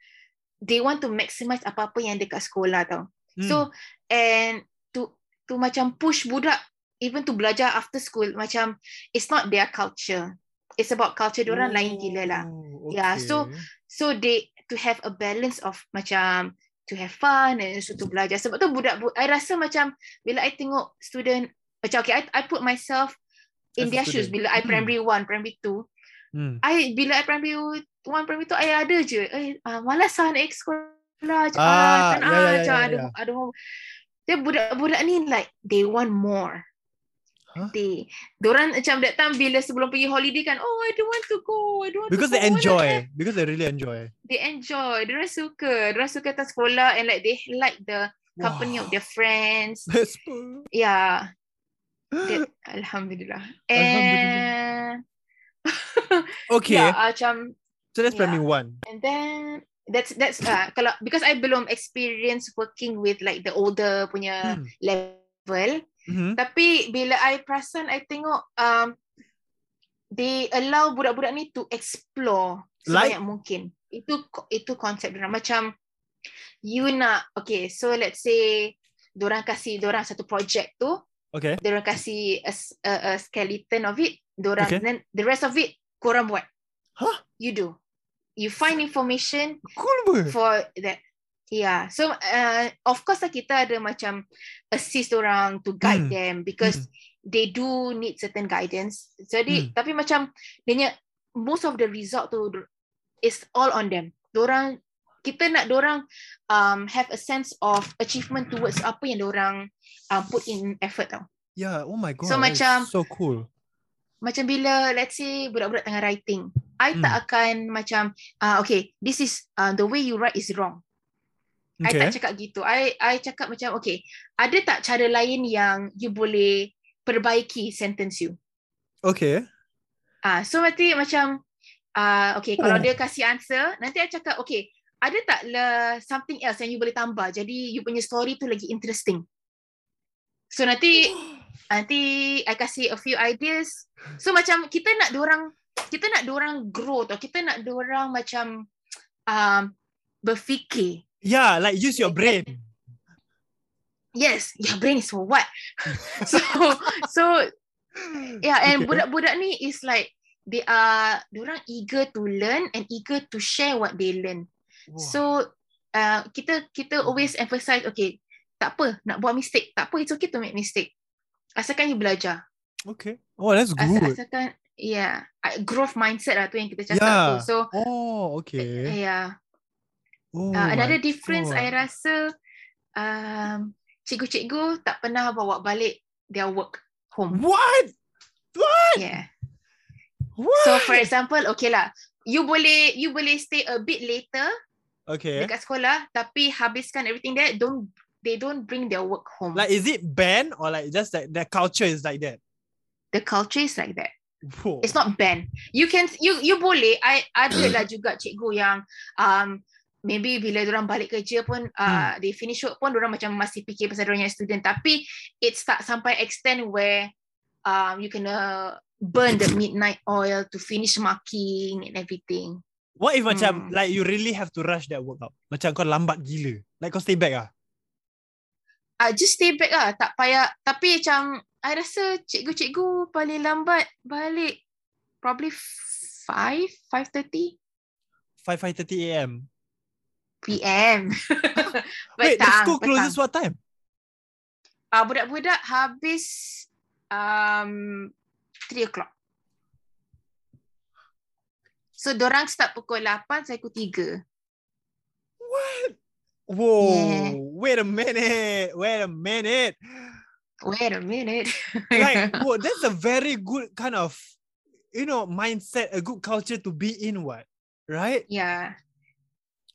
they want to maximize apa-apa yang dekat sekolah tau. Hmm. So and to to macam push budak even to belajar after school macam it's not their culture. It's about culture diorang lain gila lah. Oh, Yeah, so- okay. So they to have a balance of macam to have fun and also to belajar. Sebab tu budak bu- I rasa macam bila I tengok student macam okay I I put myself As in their shoes student. bila I primary 1, primary 2. Hmm. I bila I primary 1, primary 2 I ada je. Eh uh, malas lah nak sekolah. Macam, Ah, ah, tak nak, ya, ya, ada ya. ada home. Dia budak-budak ni like they want more. Huh? They, Diorang macam that time bila sebelum pergi holiday kan, oh I don't want to go, I don't want Because to they go. Enjoy. Because they really enjoy. they enjoy. Diorang suka. Diorang suka datang sekolah and like they like the company Wow. of their friends. Yeah. They, Alhamdulillah. Alhamdulillah. Okay. yeah, macam So that's yeah. primary one. and then that's that's uh, kalau because I belum experience working with like the older punya Hmm. level. Mhm. Tapi bila I perasan I tengok um they allow budak-budak ni to explore Like? sebanyak mungkin. Itu itu konsep dia macam you nak okay so let's say dorang kasih dorang satu project tu, Okay. dorang kasih a, a, a skeleton of it, dorang Okay. then the rest of it korang buat. Huh? You do. You find information Cool for that. Yeah. So uh, of course lah kita ada macam assist orang to guide Hmm. them because they do need certain guidance. Jadi Hmm. tapi macam dia most of the result tu is all on them. Dorang kita nak dorang um, have a sense of achievement towards apa yang dorang um, put in effort tau. Yeah. Oh my god. So macam- so cool. Macam bila let's say budak-budak tengah writing, I Hmm. tak akan macam uh, okay, this is uh, the way you write is wrong. I Okay. tak cakap gitu. I I cakap macam okay, ada tak cara lain yang you boleh perbaiki sentence you? Okay. Ah, so nanti macam ah okay, kalau Oh. dia kasih answer, nanti I cakap okay, ada tak le something else yang you boleh tambah jadi you punya story tu lagi interesting. So nanti nanti I kasih a few ideas. So macam kita nak diorang kita nak diorang grow tau. Kita nak diorang macam um, berfikir. Yeah, like use your brain. Yes, your brain is for what? so so yeah, and Okay. budak-budak ni is like they are orang eager to learn and eager to share what they learn. Wah. So uh, kita kita always emphasize okay, tak apa nak buat mistake, tak apa it's okay to make mistake. Asalkan you belajar. Okay. Oh, that's Asal, good. asalkan yeah, growth mindset lah tu yang kita cakap Yeah. tu. So Oh, okay. yeah. Oh, Uh, another my difference God. I rasa um, cikgu-cikgu tak pernah bawa balik their work home. What? What? Yeah. What? So for example, okay lah, you boleh you boleh stay a bit later okay. dekat sekolah, tapi habiskan everything there. Don't they don't bring their work home. Like, is it banned or like just that the culture is like that? the culture is like that. Whoa. It's not banned. You can you you boleh. I ada lah juga cikgu yang um maybe bila orang balik kerja pun uh, they finish work pun orang macam masih fikir pasal orang yang student tapi it start sampai extent where um you kena burn the midnight oil to finish marking and everything. What if macam Hmm. like you really have to rush that workout? Macam kau lambat gila. Like kau stay back ah. Uh, just stay back lah. Tak payah. Tapi macam, I rasa cikgu-cikgu paling lambat balik probably 5, 5.30 5 5:30 AM. PM. Wait, the school petang. closes what time? Ah, budak-budak habis um, 3 o'clock. So, dorang start pukul 8, saya pukul 3. What? Whoa, Yeah. wait a minute. Wait a minute. Wait a minute. like whoa, that's a very good kind of you know mindset, a good culture to be in. What right? yeah.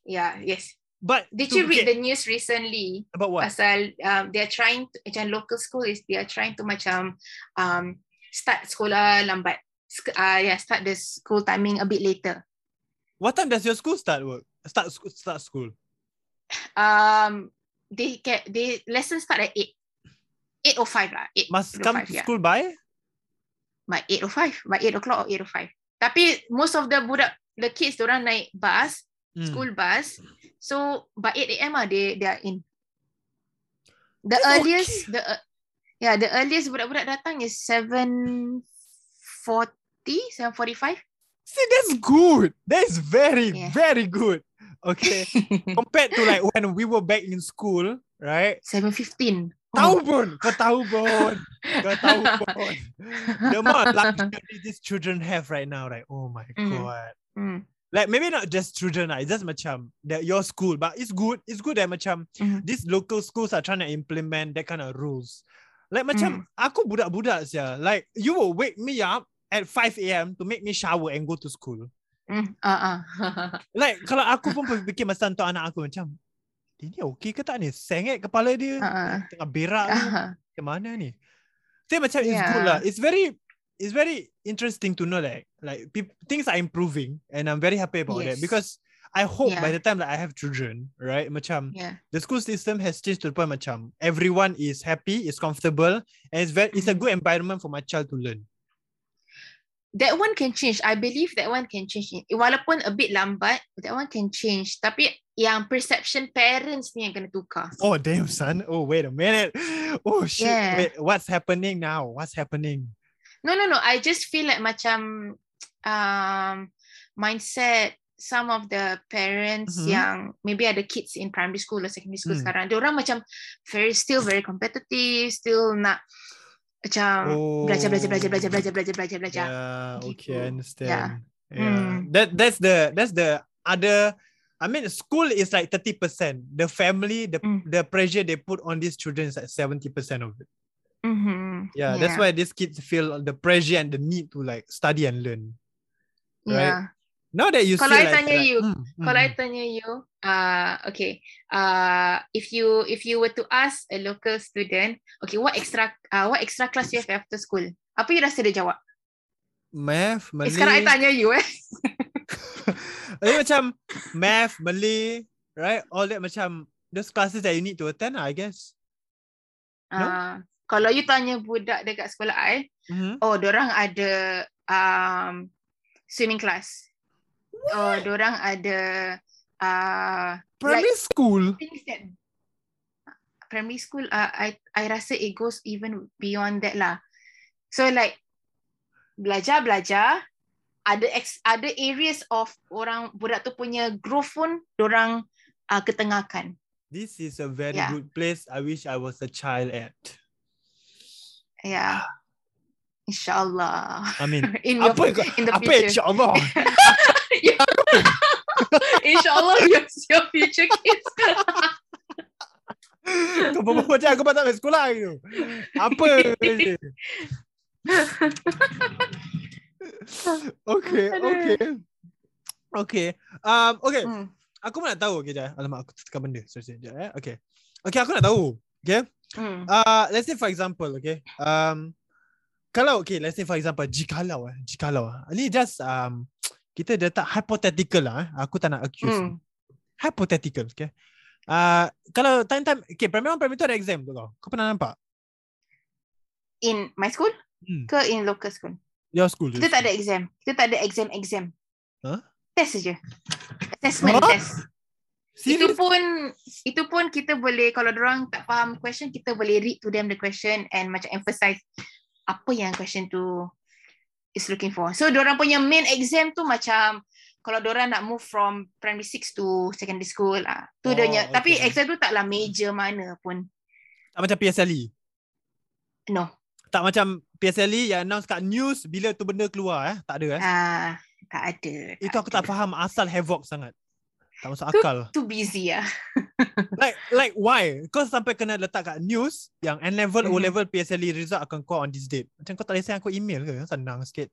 Yeah, yes. But Did you read get- the news recently? about what? Pasal um, they are trying to, macam local school is they are trying to macam um, start sekolah lambat. Uh, yeah, start the school timing a bit later. What time does your school start work? Start school. Start school. Um, they get they lesson start at eight. Eight or five lah. Eight. Must come five, to yeah. school by. by 8 or 5 by 8 o'clock or 8 or 5 tapi most of the budak the kids orang naik bus Hmm. school bus so by 8 a.m ah they they are in the That's earliest the uh, yeah the earliest budak-budak datang is 7:40 7:45 See, that's good. That is very, Yeah. very good. Okay. Compared to like when we were back in school, right? 7:15 Tahu pun, kau tahu pun. Kau tahu pun. The amount of luxury these children have right now, right? Oh my Mm. god. mm, Like maybe not just children lah, it's just macam that your school, but it's good. It's good that macam Mhm. these local schools are trying to implement that kind of rules. Like macam aku budak-budak sia. Like you will wake me up at 5 a.m. to make me shower and go to school. Mm, uh, uh. Like kalau aku pun fikir masa untuk anak aku macam ini okey ke tak ni? Sengit kepala dia. Uh-uh. Tengah berak ni. Uh, Macam mana ni? So macam it's good Yeah. lah. It's very it's very interesting to know that like peop- things are improving and I'm very happy about that Yes. because I hope by Yeah. the time that I have children, right? Macam yeah the school system has changed to the point macam everyone is happy, is comfortable, and it's very it's a Mhm. good environment for my child to learn. That one can change. I believe that one can change. Walaupun a bit lambat, that one can change. Tapi yang perception parents ni yang kena tukar. Oh damn son. Oh wait a minute. Oh shit. Yeah. Wait, what's happening now? What's happening? No, no, no. I just feel like macam um, mindset some of the parents Mhm. yang maybe ada kids in primary school or secondary school Hmm. sekarang, dia orang macam very still very competitive, still nak macam belajar belajar belajar belajar belajar belajar belajar belajar. Oh. Yeah, okay, I gitu. understand. Yeah. Yeah. Mm. That that's the that's the other I mean school is like 30%. The family, the Mm. the pressure they put on these children is like 70% of it. Mhm. Yeah, that's why these kids feel the pressure and the need to like study and learn. right? Yeah. Now that you Kalau say I like, tanya like, you, mm, Kalau I mm, tanya you, uh, okay, uh, if you if you were to ask a local student, okay, what extra uh, what extra class you have after school? Apa you rasa dia jawab? math, Eh, Malay. sekarang I tanya you eh. Jadi macam math, Malay, right? All that macam those classes that you need to attend, I guess. No? Uh, kalau you tanya budak dekat sekolah I, Mhm. oh, orang ada um, swimming class. Oh, orang ada uh, Primary school. things that primary school uh, I I rasa it goes even beyond that lah. So like belajar belajar ada ex, ada areas of orang budak tu punya growth pun orang uh, ketengahkan. This is a very Yeah. good place. I wish I was a child at. Yeah. InsyaAllah. Mean, In your, apa in the apa future. insyaAllah? InsyaAllah your, your future kids. kau berbual macam aku tak ambil sekolah gitu. Apa okay, okay. Okay. Um, okay. Hmm. Aku pun nak tahu. Okay, jap. Alamak, aku tekan benda. Sorry, sorry. Jap, eh. Okay. Okay, aku nak tahu. Okay. Hmm. Uh, let's say for example, okay. Um, kalau okay, let's say for example, jikalau eh, jikalau. Ni just um, kita letak hypothetical lah. Eh. Aku tak nak accuse. Hmm. Hypothetical, okay. Uh, kalau time-time, okay, primary one, primary two ada exam tu kau. Kau pernah nampak? In my school Hmm. ke in local school? Your school. Kita tak ada exam. Kita tak ada exam-exam. Huh? Test saja. Assessment Huh? test. Itu Serious? pun itu pun kita boleh kalau orang tak faham question kita boleh read to them the question and macam emphasize apa yang question tu is looking for. So orang punya main exam tu macam kalau orang nak move from primary 6 to secondary school ah. Tu Oh, dia punya tapi okay. exam tu taklah major mana pun. Tak macam PSLE. No. Tak macam PSLE yang announce kat news bila tu benda keluar eh. Tak ada eh. Ah tak ada. Itu aku tak ada. faham asal havoc sangat. Tak masuk akal. too busy ah. like like why? Kau sampai kena letak kat news yang N level, O Mhm. level, PSLE result akan call on this date. Macam kau tak boleh send aku email ke? Senang sikit.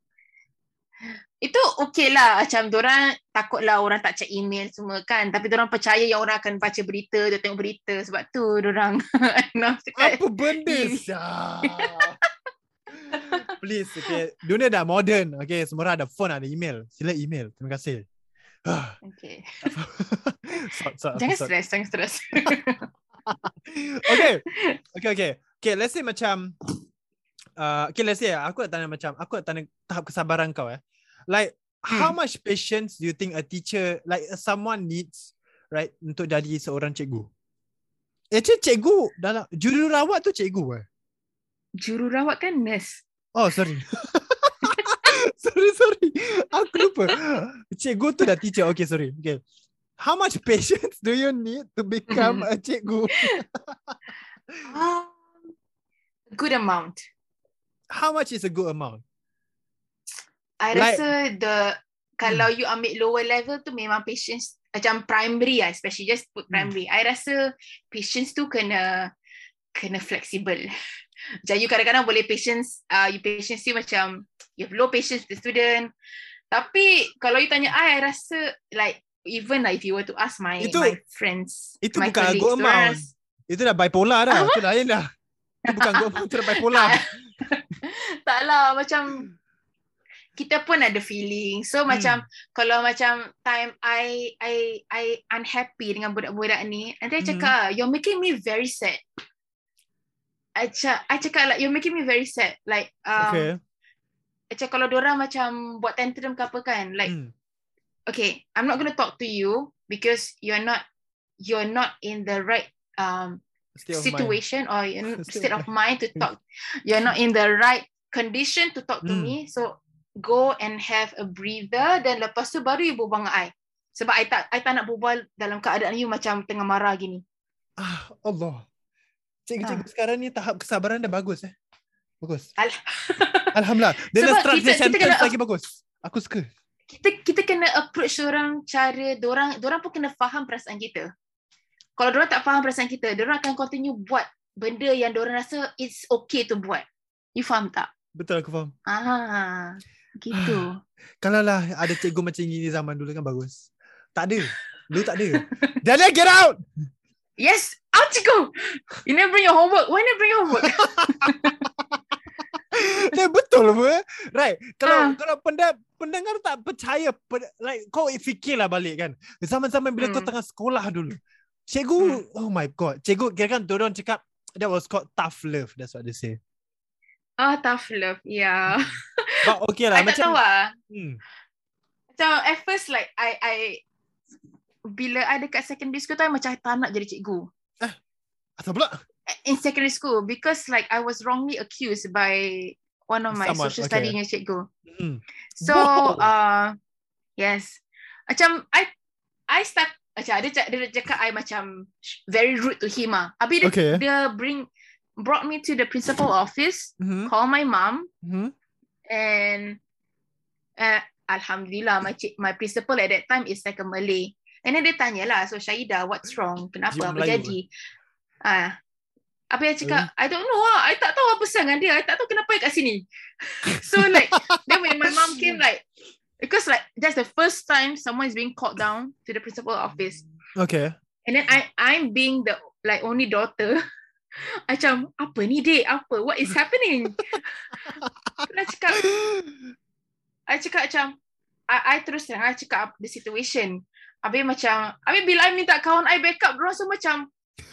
Itu okey lah macam orang takutlah orang tak check email semua kan tapi orang percaya yang orang akan baca berita dia tengok berita sebab tu orang Apa benda? Please, okay. Dunia dah modern. Okay, semua orang ada phone, ada email. Sila email. Terima kasih. Okay. sort, Jangan sort. stres, jangan stres. okay. Okay, okay. Okay, let's say macam uh, okay, let's say aku nak tanya macam aku nak tanya tahap kesabaran kau eh. Like how Hmm. much patience do you think a teacher like someone needs right untuk jadi seorang cikgu? Actually cikgu dalam jururawat tu cikgu eh. Jururawat kan nurse. Oh, sorry. sorry, sorry. Aku lupa. Cikgu tu dah teacher. Okay, sorry. Okay. How much patience do you need to become a cikgu? Um, good amount. How much is a good amount? I Like- rasa the kalau you ambil lower level tu memang patience macam primary lah especially just put Hmm. primary. I rasa patience tu kena kena flexible. Macam you kadang-kadang boleh patience uh, you patience you macam you have low patience with the student. Tapi kalau you tanya I, I rasa like even like if you were to ask my Itu- my friends, itu my bukan dorang amount. rasa- Itu dah bipolar dah. Itu lain dah. Itu bukan good amount. Itu dah bipolar. tak lah macam kita pun ada feeling. So Hmm. macam kalau macam time I I I unhappy dengan budak-budak ni, nanti I Hmm. cakap, you're making me very sad. I cakap, I cakap like you're making me very sad. Like um, Okay. Cakap kalau orang macam buat tantrum ke apa kan, like Hmm. okay, I'm not gonna talk to you because you're not you're not in the right um State situation or in State state of mind to talk you're not in the right condition to talk to Hmm. me so go and have a breather dan lepas tu baru you berbual dengan I sebab I tak I tak nak berbual dalam keadaan you macam tengah marah gini Ah, Allah. Cikgu-cikgu Ah. sekarang ni tahap kesabaran dah bagus eh. Bagus. Al- Alhamdulillah. Dia Sebab structure kita- kita kena- lagi bagus. Aku suka. kita kita kena approach orang cara orang orang pun kena faham perasaan kita kalau orang tak faham perasaan kita orang akan continue buat benda yang orang rasa it's okay to buat you faham tak Betul aku faham. ah gitu Kalau lah ada cikgu macam ni zaman dulu kan bagus. Tak ada. Dulu tak ada. Daniel get out! Yes, out you go. You never bring your homework. Why never bring your homework? Dia betul apa? Right. Kalau Ah. kalau pendengar, pendengar tak percaya pen- like kau fikirlah balik kan. Zaman-zaman bila kau Hmm. tengah sekolah dulu. Cikgu, oh my god. Cikgu kira kan orang cakap that was called tough love. That's what they say. Ah, tough love. Yeah. But okay lah I tak macam tahu lah. hmm. Macam at first like I I bila I dekat secondary school tu I macam tak nak jadi cikgu. Atau pula In secondary school because like I was wrongly accused by one of my Someone, social okay. study punya cikgu. hmm. So Wow. uh yes. Macam I I start macam dia dia cakap I macam very rude to him ah. Habis dia Okay. dia bring brought me to the principal office, Mhm. call my mom Mhm. and uh, alhamdulillah my my principal at that time is like a Malay. And then dia tanya lah, so Syahida, what's wrong? Kenapa? Apa Melayu jadi? Ah. Apa yang cakap, I don't know lah. I tak tahu apa dengan dia. I tak tahu kenapa dia kat sini. so like, then when my mom came like, because like, that's the first time someone is being called down to the principal office. Okay. And then I, I'm being the like only daughter. I macam, apa ni dek? Apa? What is happening? I cakap, I cakap macam I, I terus terang I cakap the situation. Habis macam Habis bila I minta kawan I backup Diorang semua macam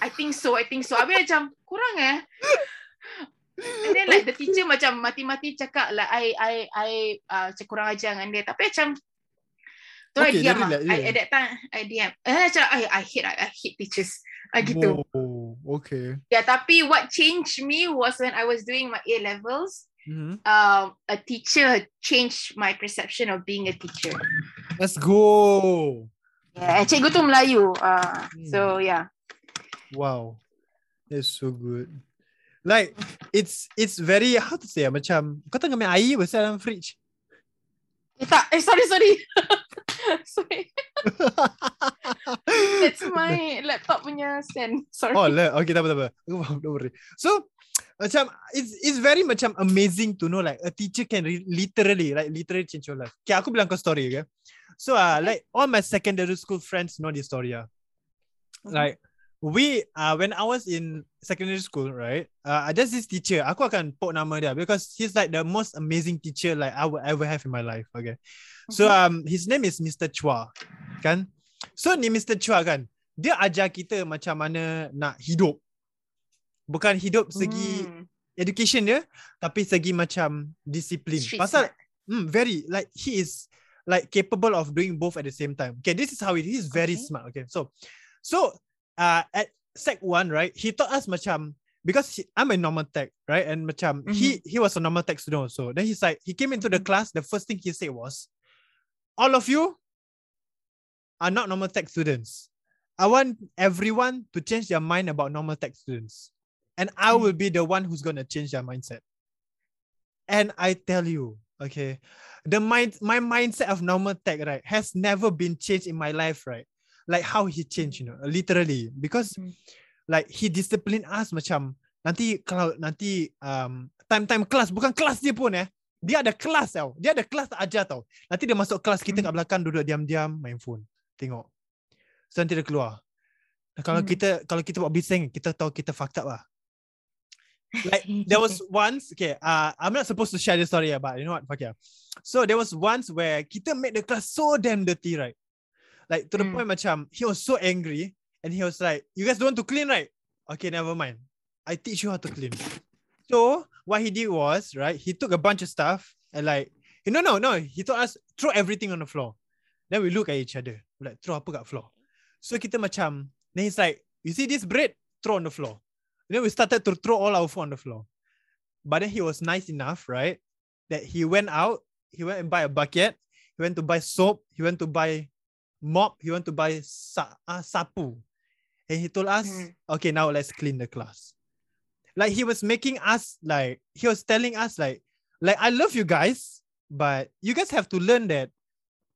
I think so I think so Habis macam Kurang eh And then like the teacher macam Mati-mati cakap like I I I uh, Macam kurang ajar dengan dia Tapi macam Tu Okay, I dia diam lah je. I, At that time I diam Eh macam I, I hate I, I hate teachers ah, Gitu Oh, okay. Ya tapi what changed me Was when I was doing my A levels Mhm. um, a teacher changed my perception of being a teacher. Let's go. Yeah, cikgu tu Melayu. Uh, Hmm. So yeah. Wow. That's so good. Like it's it's very how to say macam kau tengah main air besar dalam fridge. Eh, tak, eh sorry sorry. sorry. That's my laptop punya stand. Sorry. Oh, le, okay, tak apa, tak apa. Don't worry. So, macam, it's, it's very macam amazing to know like a teacher can re- literally, like literally change your life. Okay, aku bilang kau story, okay? So, uh, like all my secondary school friends know this story, ah. Like, we, uh, when I was in secondary school, right? Uh, there's this teacher, aku akan put nama dia because he's like the most amazing teacher like I will ever have in my life, okay? So, um, his name is Mr. Chua, kan? So, ni Mr. Chua kan, dia ajar kita macam mana nak hidup. Bukan hidup segi Hmm. education dia, tapi segi macam disiplin. Street Pasal smart. hmm, very like he is like capable of doing both at the same time. Okay, this is how it is very Okay. smart. Okay, so so uh at sec one, right? He taught us macam because he, I'm a normal tech, right? And macam he he was a normal tech student also. Then he's like he came into the class. The first thing he said was, "All of you are not normal tech students. I want everyone to change their mind about normal tech students. And I will be the one who's gonna change their mindset. And I tell you, okay, the mind my mindset of normal tech, right, has never been changed in my life, right? Like how he changed, you know, literally. Because Mm. like he disciplined us macam nanti kalau nanti um time-time kelas, bukan kelas dia pun eh. Dia ada kelas tau. Dia ada kelas ajar tau. Nanti dia masuk kelas kita Mm. kat belakang duduk diam-diam main phone. Tengok. So nanti dia keluar. Dan Kalau Mm. kita kalau kita buat bising, kita tahu kita fucked up lah. Like there was once, okay, uh, I'm not supposed to share this story, but you know what, fuck yeah. So there was once where kita made the class so damn dirty, right? Like to the Mm. point macam he was so angry and he was like, "You guys don't want to clean, right? Okay, never mind. I teach you how to clean." So what he did was, right, he took a bunch of stuff and like, no, no, no, he told us throw everything on the floor. Then we look at each other, like throw apa kat floor. So kita macam, then he's like, you see this bread, throw on the floor. then we started to throw all our food on the floor. But then he was nice enough, right? That he went out, he went and buy a bucket, he went to buy soap, he went to buy mop, he went to buy sa- uh, sapu. And he told us, Mm. okay, now let's clean the class. Like he was making us like he was telling us like like I love you guys, but you guys have to learn that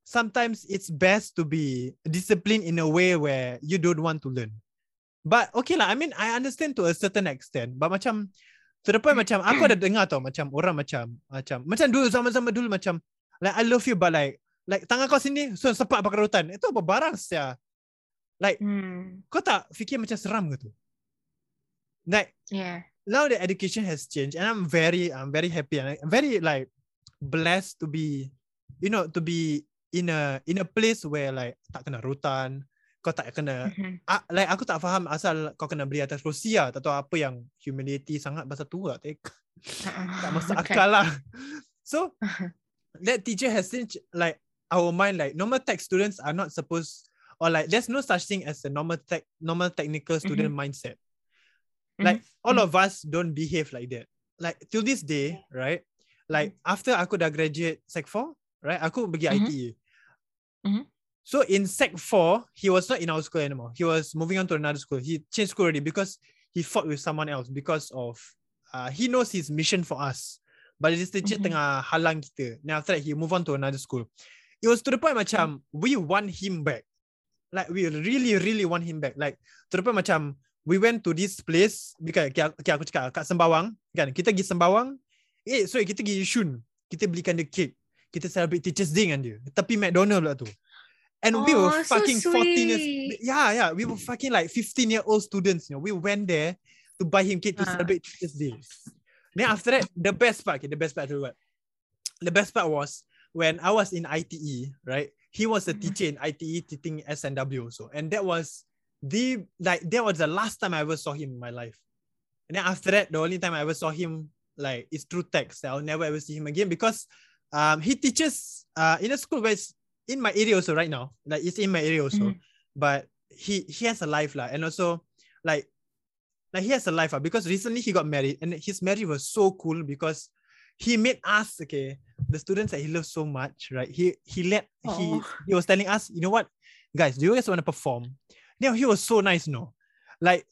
sometimes it's best to be disciplined in a way where you don't want to learn. But okay lah, I mean I understand to a certain extent. But macam to the point macam aku ada dengar tau macam orang macam macam macam dulu sama-sama dulu macam like I love you but like like tangan kau sini so sepak pakai rotan. Itu apa barang sia? Like Hmm. kau tak fikir macam seram ke tu? Like Yeah. now the education has changed and I'm very I'm very happy and I'm very like blessed to be you know to be in a in a place where like tak kena rotan kau tak kena Mhm. ah, like aku tak faham asal kau kena beli atas kerusi lah tak tahu apa yang humility sangat pasal tu lah tak, tak masuk Okay. akal lah so that teacher has changed like our mind like normal tech students are not supposed or like there's no such thing as a normal tech normal technical student mindset. Like all of us don't behave like that. Like till this day right? Like after aku dah graduate sec 4 right aku pergi Mhm. ITE Mhm. so in sec 4 he was not in our school anymore. He was moving on to another school. He changed school already because he fought with someone else because of uh, he knows his mission for us. But this teacher Mhm. tengah halang kita. Then after that he move on to another school it was to the point macam we want him back. Like we really really want him back. Like to the point macam we went to this place because okay, okay, aku cakap kat Sembawang kan? Kita pergi Sembawang eh sorry kita pergi Yishun kita belikan dia cake. Kita celebrate Teachers Day dengan dia. Tapi McDonald pula tu. And we were Oh, so fucking 14 years yeah yeah we were fucking like 15 year old students you know. We went there to buy him cake to Ah. celebrate Teachers Day. Then after that the best part okay the best part what the best part was when I was in ITE right he was a Mhm. teacher in ITE teaching SNW also and that was the like that was the last time I ever saw him in my life. And then after that, the only time I ever saw him like is through text. I'll never ever see him again because um he teaches uh in a school where it's in my area also right now. Like it's in my area also. Mhm. But he he has a life lah. And also like like he has a life lah because recently he got married and his marriage was so cool because he made us okay the students that he loves so much right? He he let he he was telling us you know what? Guys do you guys want to perform? Then he was so nice no like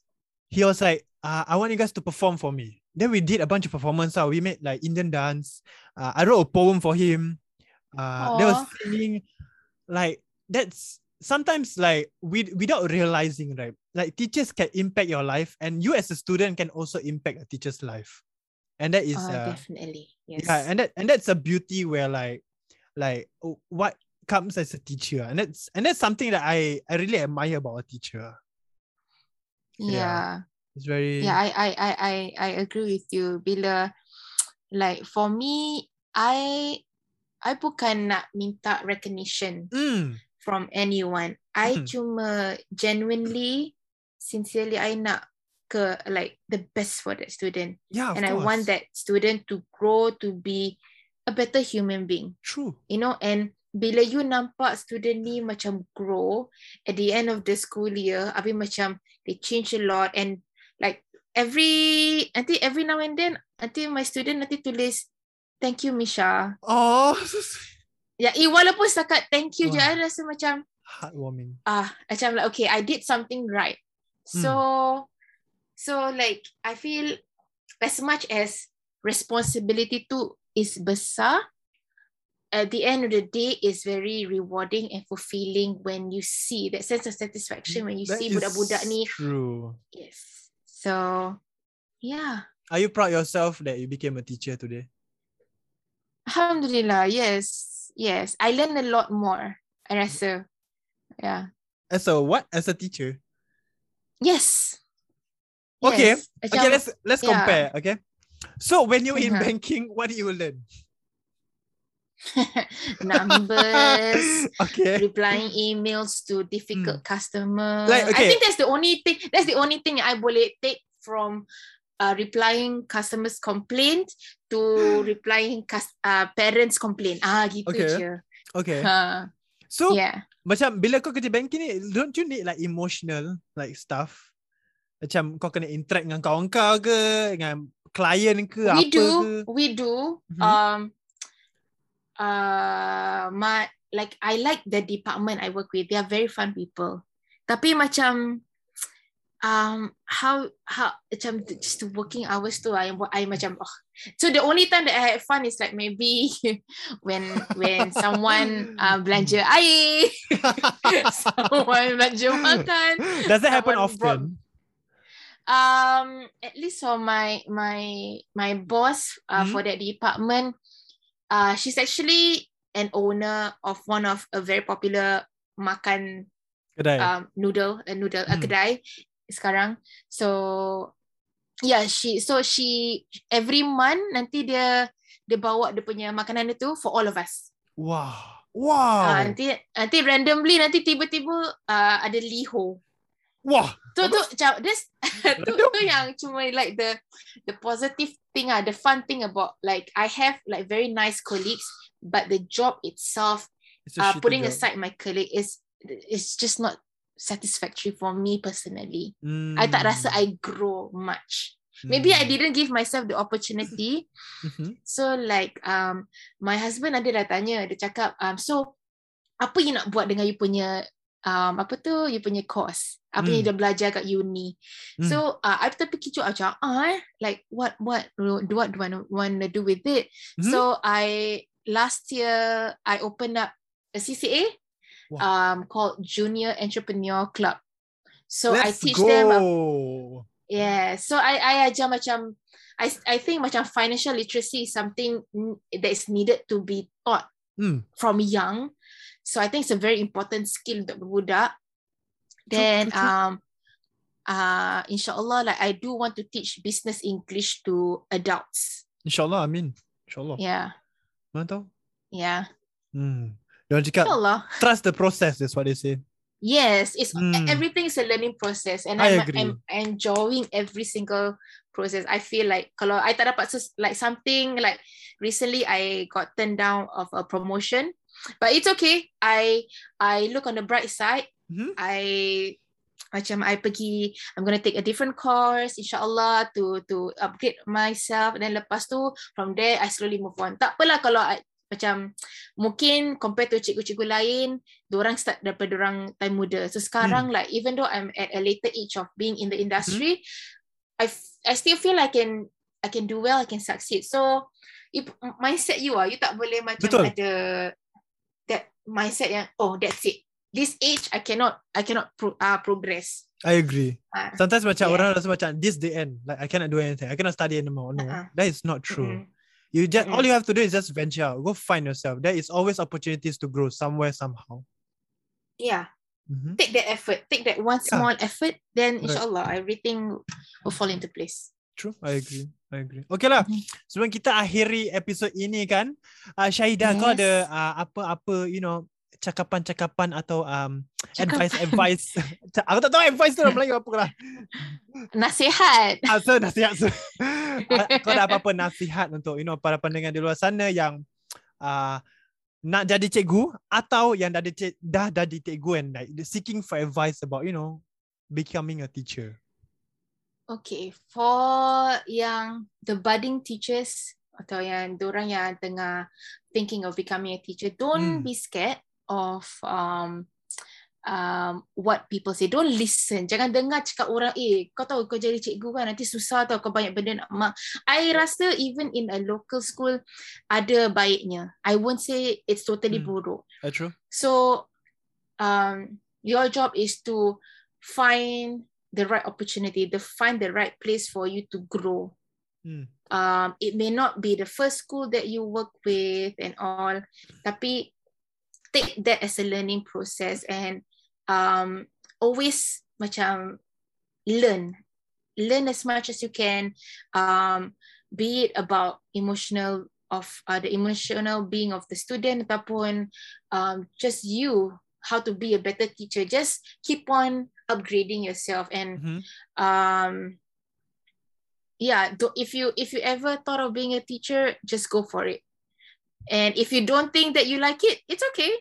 he was like uh, i want you guys to perform for me. Then we did a bunch of performance uh, we made like indian dance. Uh, i wrote a poem for him. Uh there was singing. Like that's sometimes like we without realizing, right? Like teachers can impact your life, and you as a student can also impact a teacher's life, and that is Uh, definitely. Yes. yeah, and that and that's a beauty where like like oh, what comes as a teacher, and that's and that's something that I I really admire about a teacher. yeah. yeah. It's very Yeah, I I I I I agree with you. Bila like for me, I I bukan nak minta recognition Mm, from anyone. I Mhm. cuma genuinely, sincerely, I nak ke like the best for that student, yeah, and I want that student to grow to be a better human being. True. You know, and bila you nampak student ni macam grow at the end of the school year, habis macam they change a lot and like every nanti every now and then nanti my student nanti tulis thank you Misha. Oh. Ya, eh, walaupun setakat thank you je, Wah. I rasa macam heartwarming. ah macam like okay, I did something right. So so like I feel as much as responsibility tu is besar, at the end of the day is very rewarding and fulfilling when you see that sense of satisfaction when you That see budak-budak ni. True. Yes. So yeah. Are you proud yourself that you became a teacher today? Alhamdulillah. Yes. Yes. I learned a lot more. And I rasa. Yeah. As a what? As a teacher? Yes. Okay. Yes. Okay, Macam- let's let's yeah. compare. Okay. So when you're in Mhm. banking, what do you learn? numbers, okay. replying emails to difficult customer. Hmm. Like, okay. I think that's the only thing. That's the only thing I boleh take from uh, replying customers' complaint to replying cus- uh, parents' complaint. Ah, gitu Okay. je. Okay. Ha, So yeah. macam bila kau kerja banking ni, don't you need like emotional like stuff? Macam kau kena interact dengan kawan kau ke, dengan klien ke, we apa do ke? we do Mhm. um uh my like I like the department I work with they are very fun people tapi macam um how how macam just the working hours tu I I macam oh. so the only time that I had fun is like maybe when when someone uh, belanja air someone belanja makan Does that happen someone brought- often? Um at least for my my my boss uh, Mhm. for that department uh she's actually an owner of one of a very popular makan Kedai. um noodle a noodle a Hmm. kedai sekarang so yeah she so she every month nanti dia dia bawa dia punya makanan itu for all of us wow. uh, Wow. nanti nanti randomly nanti tiba-tiba uh, ada liho Wah. Tu tu macam this tu tu yang cuma like the the positive thing ah the fun thing about like I have like very nice colleagues but the job itself It's uh, putting job. aside my colleague is it's just not satisfactory for me personally Mm. I tak rasa I grow much maybe I Mm. didn't give myself the opportunity Mhm. so like um my husband ada dah tanya dia cakap um so apa you nak buat dengan you punya um apa tu you punya course apa yang Hmm. you dah belajar kat uni Hmm. so uh, I terfikir juga macam ah eh, like what what do what do I want to do with it Mhm. so I last year I opened up a CCA Wow. um called Junior Entrepreneur Club so I Let's teach go. them uh, Yeah, so I I ajar macam I I think macam financial literacy is something that is needed to be taught Hmm. from young. So I think it's a very important skill untuk budak. Then true. um uh insyaallah like I do want to teach business English to adults. InsyaAllah, amin. InsyaAllah. Yeah. Mana tahu? Yeah. Hmm. Diorang cakap, Insyaallah. trust the process, that's what they say. Yes, it's Hmm. everything is a learning process and I I'm, agree. I'm enjoying every single process. I feel like kalau I tak dapat like something like recently I got turned down of a promotion, but it's okay. I I look on the bright side. Mhm. I macam I pergi I'm gonna take a different course insyaallah to to upgrade myself and then lepas tu from there I slowly move on. Tak apalah kalau I, macam mungkin compare to cikgu-cikgu lain orang start daripada orang time muda. So sekarang like even though I'm at a later age of being in the industry, I f- I still feel I can I can do well, I can succeed. So if mindset you ah, you tak boleh macam Betul. ada mindset yang oh that's it. this age I cannot I cannot pro, uh, progress. I agree. Uh, Sometimes macam Yeah. orang rasa macam this the end. Like I cannot do anything. I cannot study anymore. No, Uh-uh. that is not true. mm, You just all Mm-mm. you have to do is just venture out. Go find yourself. There is always opportunities to grow somewhere somehow. yeah, Mhm. take that effort. Take that one Yeah. small effort. Then Correct. inshallah everything will fall into place. True, I agree. I agree. Okay lah. Mhm. Sebelum kita akhiri episod ini kan, uh, Syahidah kau Yes. ada uh, apa-apa you know cakapan-cakapan atau um, Cakapan. advice advice. Aku tak tahu advice tu dalam Melayu apa lah. Nasihat. Ah, so nasihat so, Ah, kau ada apa-apa nasihat untuk you know para pendengar di luar sana yang uh, nak jadi cikgu atau yang dah cik, dah jadi cikgu and like seeking for advice about you know becoming a teacher. Okay, for yang the budding teachers atau yang orang yang tengah thinking of becoming a teacher, don't Hmm. be scared of um um what people say. Don't listen. Jangan dengar cakap orang, eh, kau tahu kau jadi cikgu kan nanti susah tau kau banyak benda nak mak. I rasa even in a local school ada baiknya. I won't say it's totally Hmm. buruk. Uh, true. So, um, your job is to find the right opportunity, to find the right place for you to grow. Hmm. Um, it may not be the first school that you work with and all, tapi take that as a learning process and um, always macam learn, learn as much as you can. Um, be it about emotional of uh, the emotional being of the student ataupun um, just you how to be a better teacher just keep on upgrading yourself and Mhm. um yeah do, if you if you ever thought of being a teacher just go for it. And if you don't think that you like it it's okay.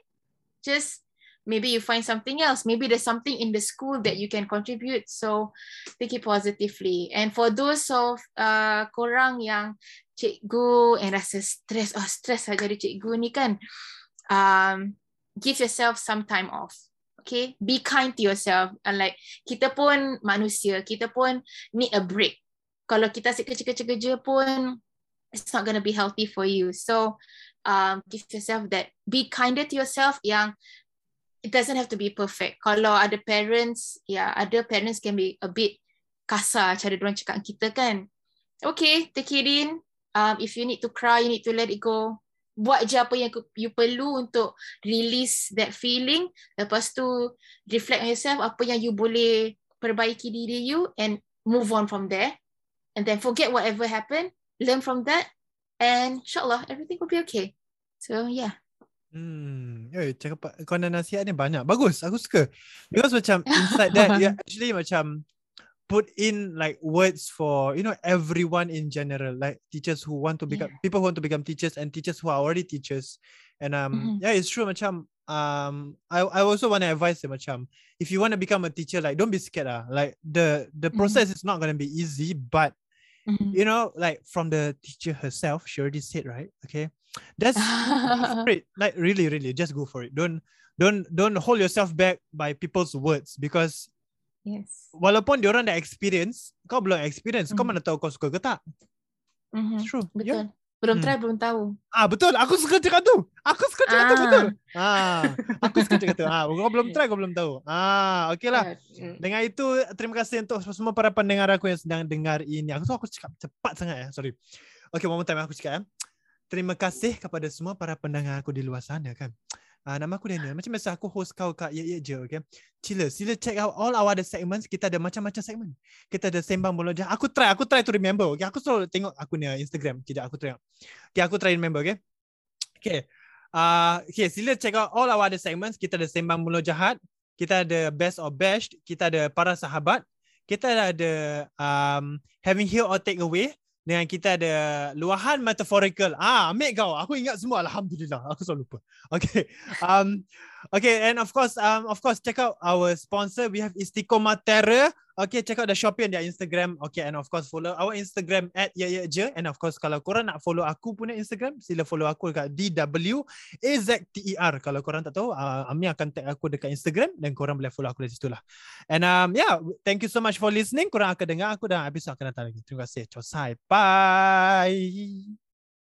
Just maybe you find something else. Maybe there's something in the school that you can contribute. So take it positively. And for those of uh, korang yang cikgu and rasa stress oh stress lah jadi cikgu ni kan um, give yourself some time off okay? Be kind to yourself. And like kita pun manusia. Kita pun need a break. Kalau kita asyik kerja-kerja kerja pun it's not going to be healthy for you. So um, give yourself that. Be kinder to yourself yang it doesn't have to be perfect. Kalau ada parents yeah, ada parents can be a bit kasar cara diorang cakap kita kan. Okay take it in. Um, if you need to cry you need to let it go buat je apa yang you perlu untuk release that feeling. Lepas tu reflect on yourself apa yang you boleh perbaiki diri you and move on from there. And then forget whatever happened learn from that and inshallah everything will be okay. So yeah. Hmm, eh, cakap kau nasihat ni banyak. Bagus, aku suka. Because macam inside that you actually macam put in like words for you know everyone in general, like teachers who want to become people who want to become teachers and teachers who are already teachers. And um Mhm. yeah, it's true macam um I I also want to advise them macam if you want to become a teacher like don't be scared ah. Like the the Mhm. process is not going to be easy, but you know like from the teacher herself, she already said right, okay. That's it. Like really, really, just go for it. Don't don't don't hold yourself back by people's words because yes walaupun diorang dah experience, kau belum experience, kau Hmm. mana tahu kau suka ke tak? Mhm. It's true. betul Yeah. belum Hmm. try belum tahu Ah betul. Aku suka cakap tu. Aku suka cakap tu Ah. betul. Ah, aku suka cakap tu. Ah, kau belum try, kau belum tahu. Ah, okay lah. Mm. Dengan itu, terima kasih untuk semua para pendengar aku yang sedang dengar ini. Aku tahu aku cakap cepat sangat ya. Sorry. Okay, one more time aku cakap ya. Terima kasih kepada semua para pendengar aku di luar sana kan. Uh, nama aku Daniel. Macam biasa aku host kau kat Ye Ye Je, okay? Sila, sila check out all our other segments. Kita ada macam-macam segmen. Kita ada Sembang Bolojah. Aku try, aku try to remember, okay? Aku selalu tengok aku ni Instagram. Tidak, aku try. Okay, aku try remember, okay? Okay. Uh, okay, sila check out all our other segments. Kita ada Sembang Mulut Jahat. Kita ada Best or Bashed. Kita ada Para Sahabat. Kita ada um, Having Here or Take Away. Dengan kita ada Luahan Metaphorical. Ah, ambil kau. Aku ingat semua. Alhamdulillah. Aku selalu lupa. Okay. Um, okay, and of course, um, of course, check out our sponsor. We have Istiqomatera. Okay, check out the Shopee and their Instagram. Okay, and of course, follow our Instagram at Ye Ye Je. And of course, kalau korang nak follow aku punya Instagram, sila follow aku dekat DWAZTER. Kalau korang tak tahu, uh, Ami akan tag aku dekat Instagram dan korang boleh follow aku di situ lah. And um, yeah, thank you so much for listening. Korang akan dengar aku dalam episode akan datang lagi. Terima kasih. Cosai. Bye.